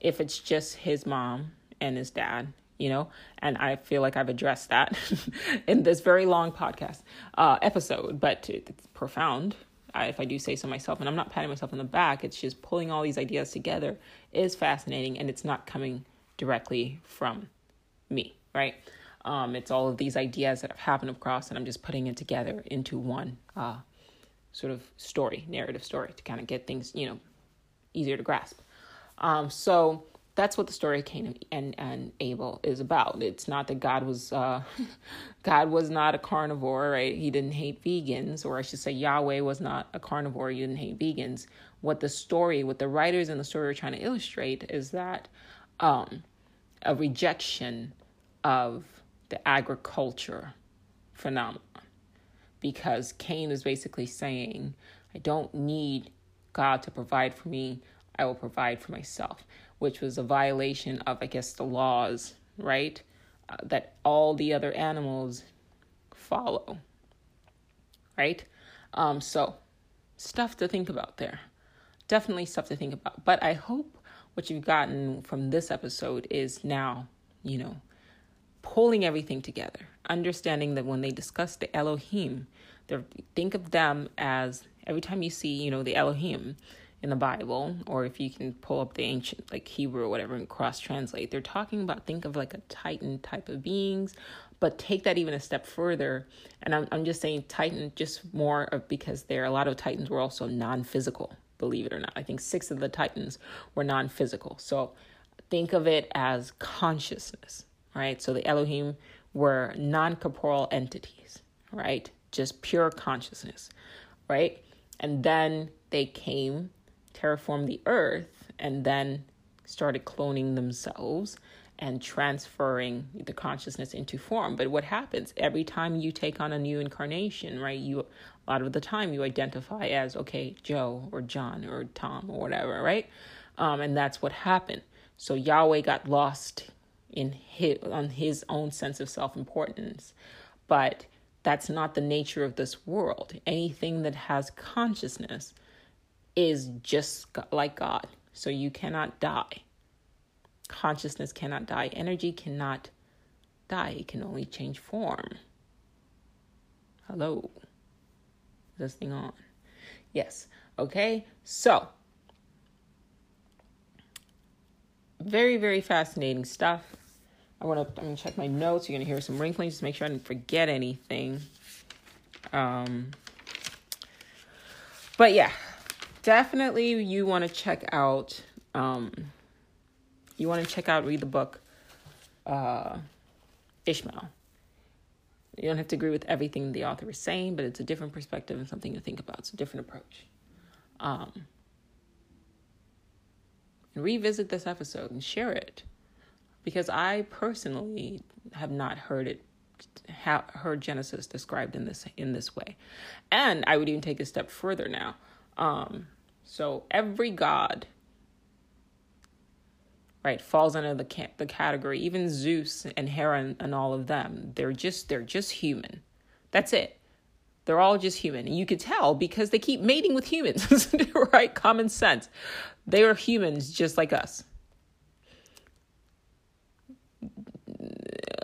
If it's just his mom and his dad, you know, and I feel like I've addressed that in this very long podcast uh, episode, but it's profound if I do say so myself, and I'm not patting myself on the back, it's just pulling all these ideas together is fascinating, and it's not coming directly from me, right? Um, it's all of these ideas that have happened across, and I'm just putting it together into one uh, sort of story, narrative story, to kind of get things, you know, easier to grasp. Um, so that's what the story of Cain and, and Abel is about. It's not that God was uh, God was not a carnivore, right? He didn't hate vegans, or I should say Yahweh was not a carnivore. He didn't hate vegans. What the story, what the writers in the story are trying to illustrate is that um, a rejection of the agriculture phenomenon, because Cain is basically saying, "I don't need God to provide for me. I will provide for myself." Which was a violation of, I guess, the laws, right? Uh, that all the other animals follow, right? Um, so, stuff to think about there. Definitely stuff to think about. But I hope what you've gotten from this episode is now, you know, pulling everything together, understanding that when they discuss the Elohim, think of them as every time you see, you know, the Elohim, in the Bible, or if you can pull up the ancient like Hebrew or whatever and cross translate, they're talking about think of like a Titan type of beings, but take that even a step further. And I'm I'm just saying Titan just more of because there are a lot of Titans were also non physical, believe it or not. I think six of the Titans were non physical. So think of it as consciousness, right? So the Elohim were non corporeal entities, right? Just pure consciousness, right? And then they came, terraformed the earth, and then started cloning themselves and transferring the consciousness into form. But what happens every time you take on a new incarnation, right? You a lot of the time you identify as okay, Joe or John or Tom or whatever, right? Um, and that's what happened. So Yahweh got lost in his on his own sense of self-importance. But that's not the nature of this world. Anything that has consciousness is just like God. So you cannot die. Consciousness cannot die. Energy cannot die. It can only change form. Hello. Is this thing on? Yes. Okay. So, very, very fascinating stuff. I want to. I'm gonna check my notes. You're gonna hear some wrinkling. Just make sure I didn't forget anything. Um. But yeah, definitely you want to check out. Um. You want to check out read the book. Uh, Ishmael. You don't have to agree with everything the author is saying, but it's a different perspective and something to think about. It's a different approach. Um, and revisit this episode and share it because I personally have not heard it heard Genesis described in this in this way, and I would even take a step further now. Um, so every god right falls under the ca- the category. Even Zeus and Hera and, and all of them they're just they're just human. That's it. They're all just human. And you could tell because they keep mating with humans right? Common sense. They are humans just like us.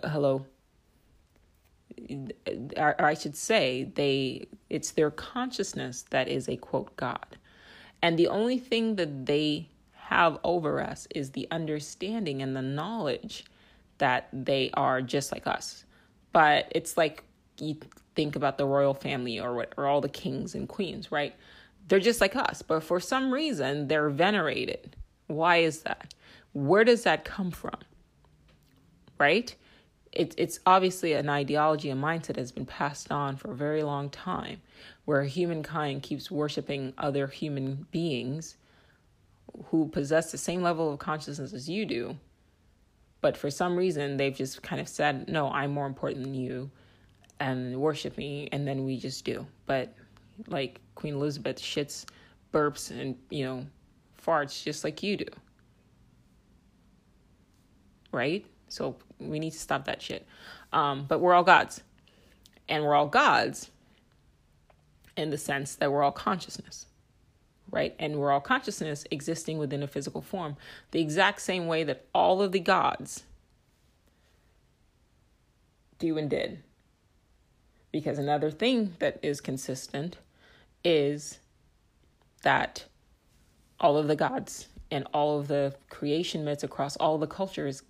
Hello? I should say they it's their consciousness that is a quote god and the only thing that they have over us is the understanding and the knowledge that they are just like us. But it's like you think about the royal family or what or all the kings and queens, right? They're just like us, but for some reason they're venerated. Why is that? Where does that come from? Right? It, it's obviously an ideology, a mindset that has been passed on for a very long time, where humankind keeps worshiping other human beings who possess the same level of consciousness as you do, but for some reason they've just kind of said, "No, I'm more important than you," and worship me, and then we just do. But like Queen Elizabeth shits, burps, and you know, farts just like you do, right? So we need to stop that shit. Um, but we're all gods, and we're all gods in the sense that we're all consciousness right? And we're all consciousness existing within a physical form, the exact same way that all of the gods do and did. Because another thing that is consistent is that all of the gods and all of the creation myths across all the cultures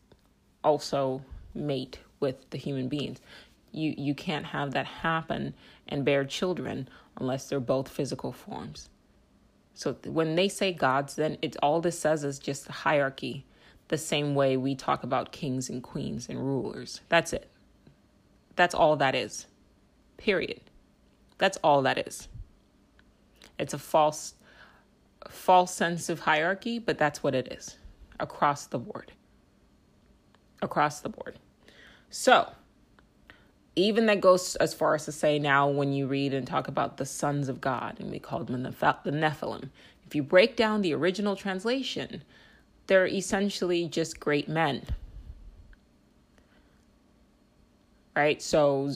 also mate with the human beings. You you can't have that happen and bear children unless they're both physical forms. So when they say gods, then it's all this says is just hierarchy, the same way we talk about kings and queens and rulers. That's it. That's all that is. Period. That's all that is. It's a false false sense of hierarchy, but that's what it is across the board. Across the board. So, even that goes as far as to say now when you read and talk about the sons of God, and we call them the Nephilim. If you break down the original translation, they're essentially just great men. Right? So,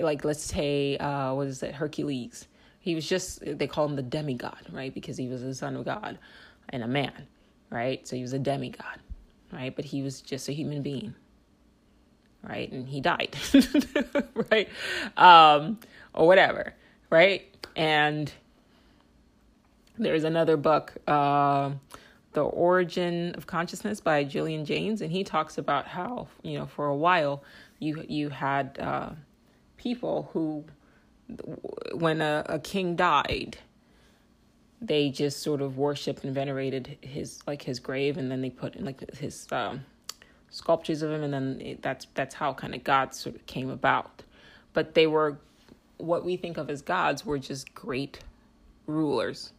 like, let's say, uh, what is it, Hercules. He was just, they call him the demigod, right? Because he was the son of God and a man, right? So he was a demigod, right? But he was just a human being right? And he died, right? Um, or whatever, right? And there's another book, uh, The Origin of Consciousness by Julian Jaynes, and he talks about how, you know, for a while you you had uh, people who, when a, a king died, they just sort of worshipped and venerated his like his grave, and then they put in like his um, sculptures of him, and then it, that's that's how kind of God sort of came about. But they were what we think of as gods were just great rulers.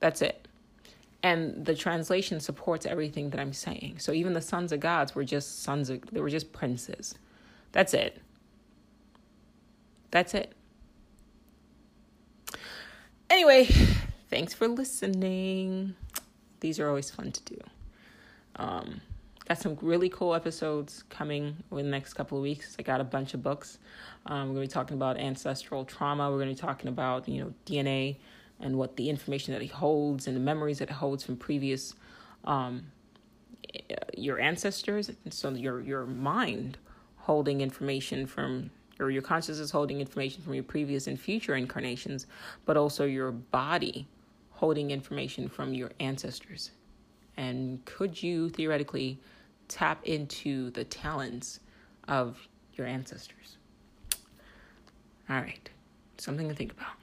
That's it. And the translation supports everything that I'm saying. So even the sons of gods were just sons of, they were just princes. That's it. That's it. Anyway, thanks for listening. These are always fun to do. Um, got some really cool episodes coming over the next couple of weeks. I got a bunch of books. Um, we're going to be talking about ancestral trauma. We're going to be talking about you know DNA and what the information that it holds and the memories that it holds from previous um, your ancestors. So your your mind holding information from or your consciousness holding information from your previous and future incarnations, but also your body holding information from your ancestors. And could you theoretically tap into the talents of your ancestors? All right, something to think about.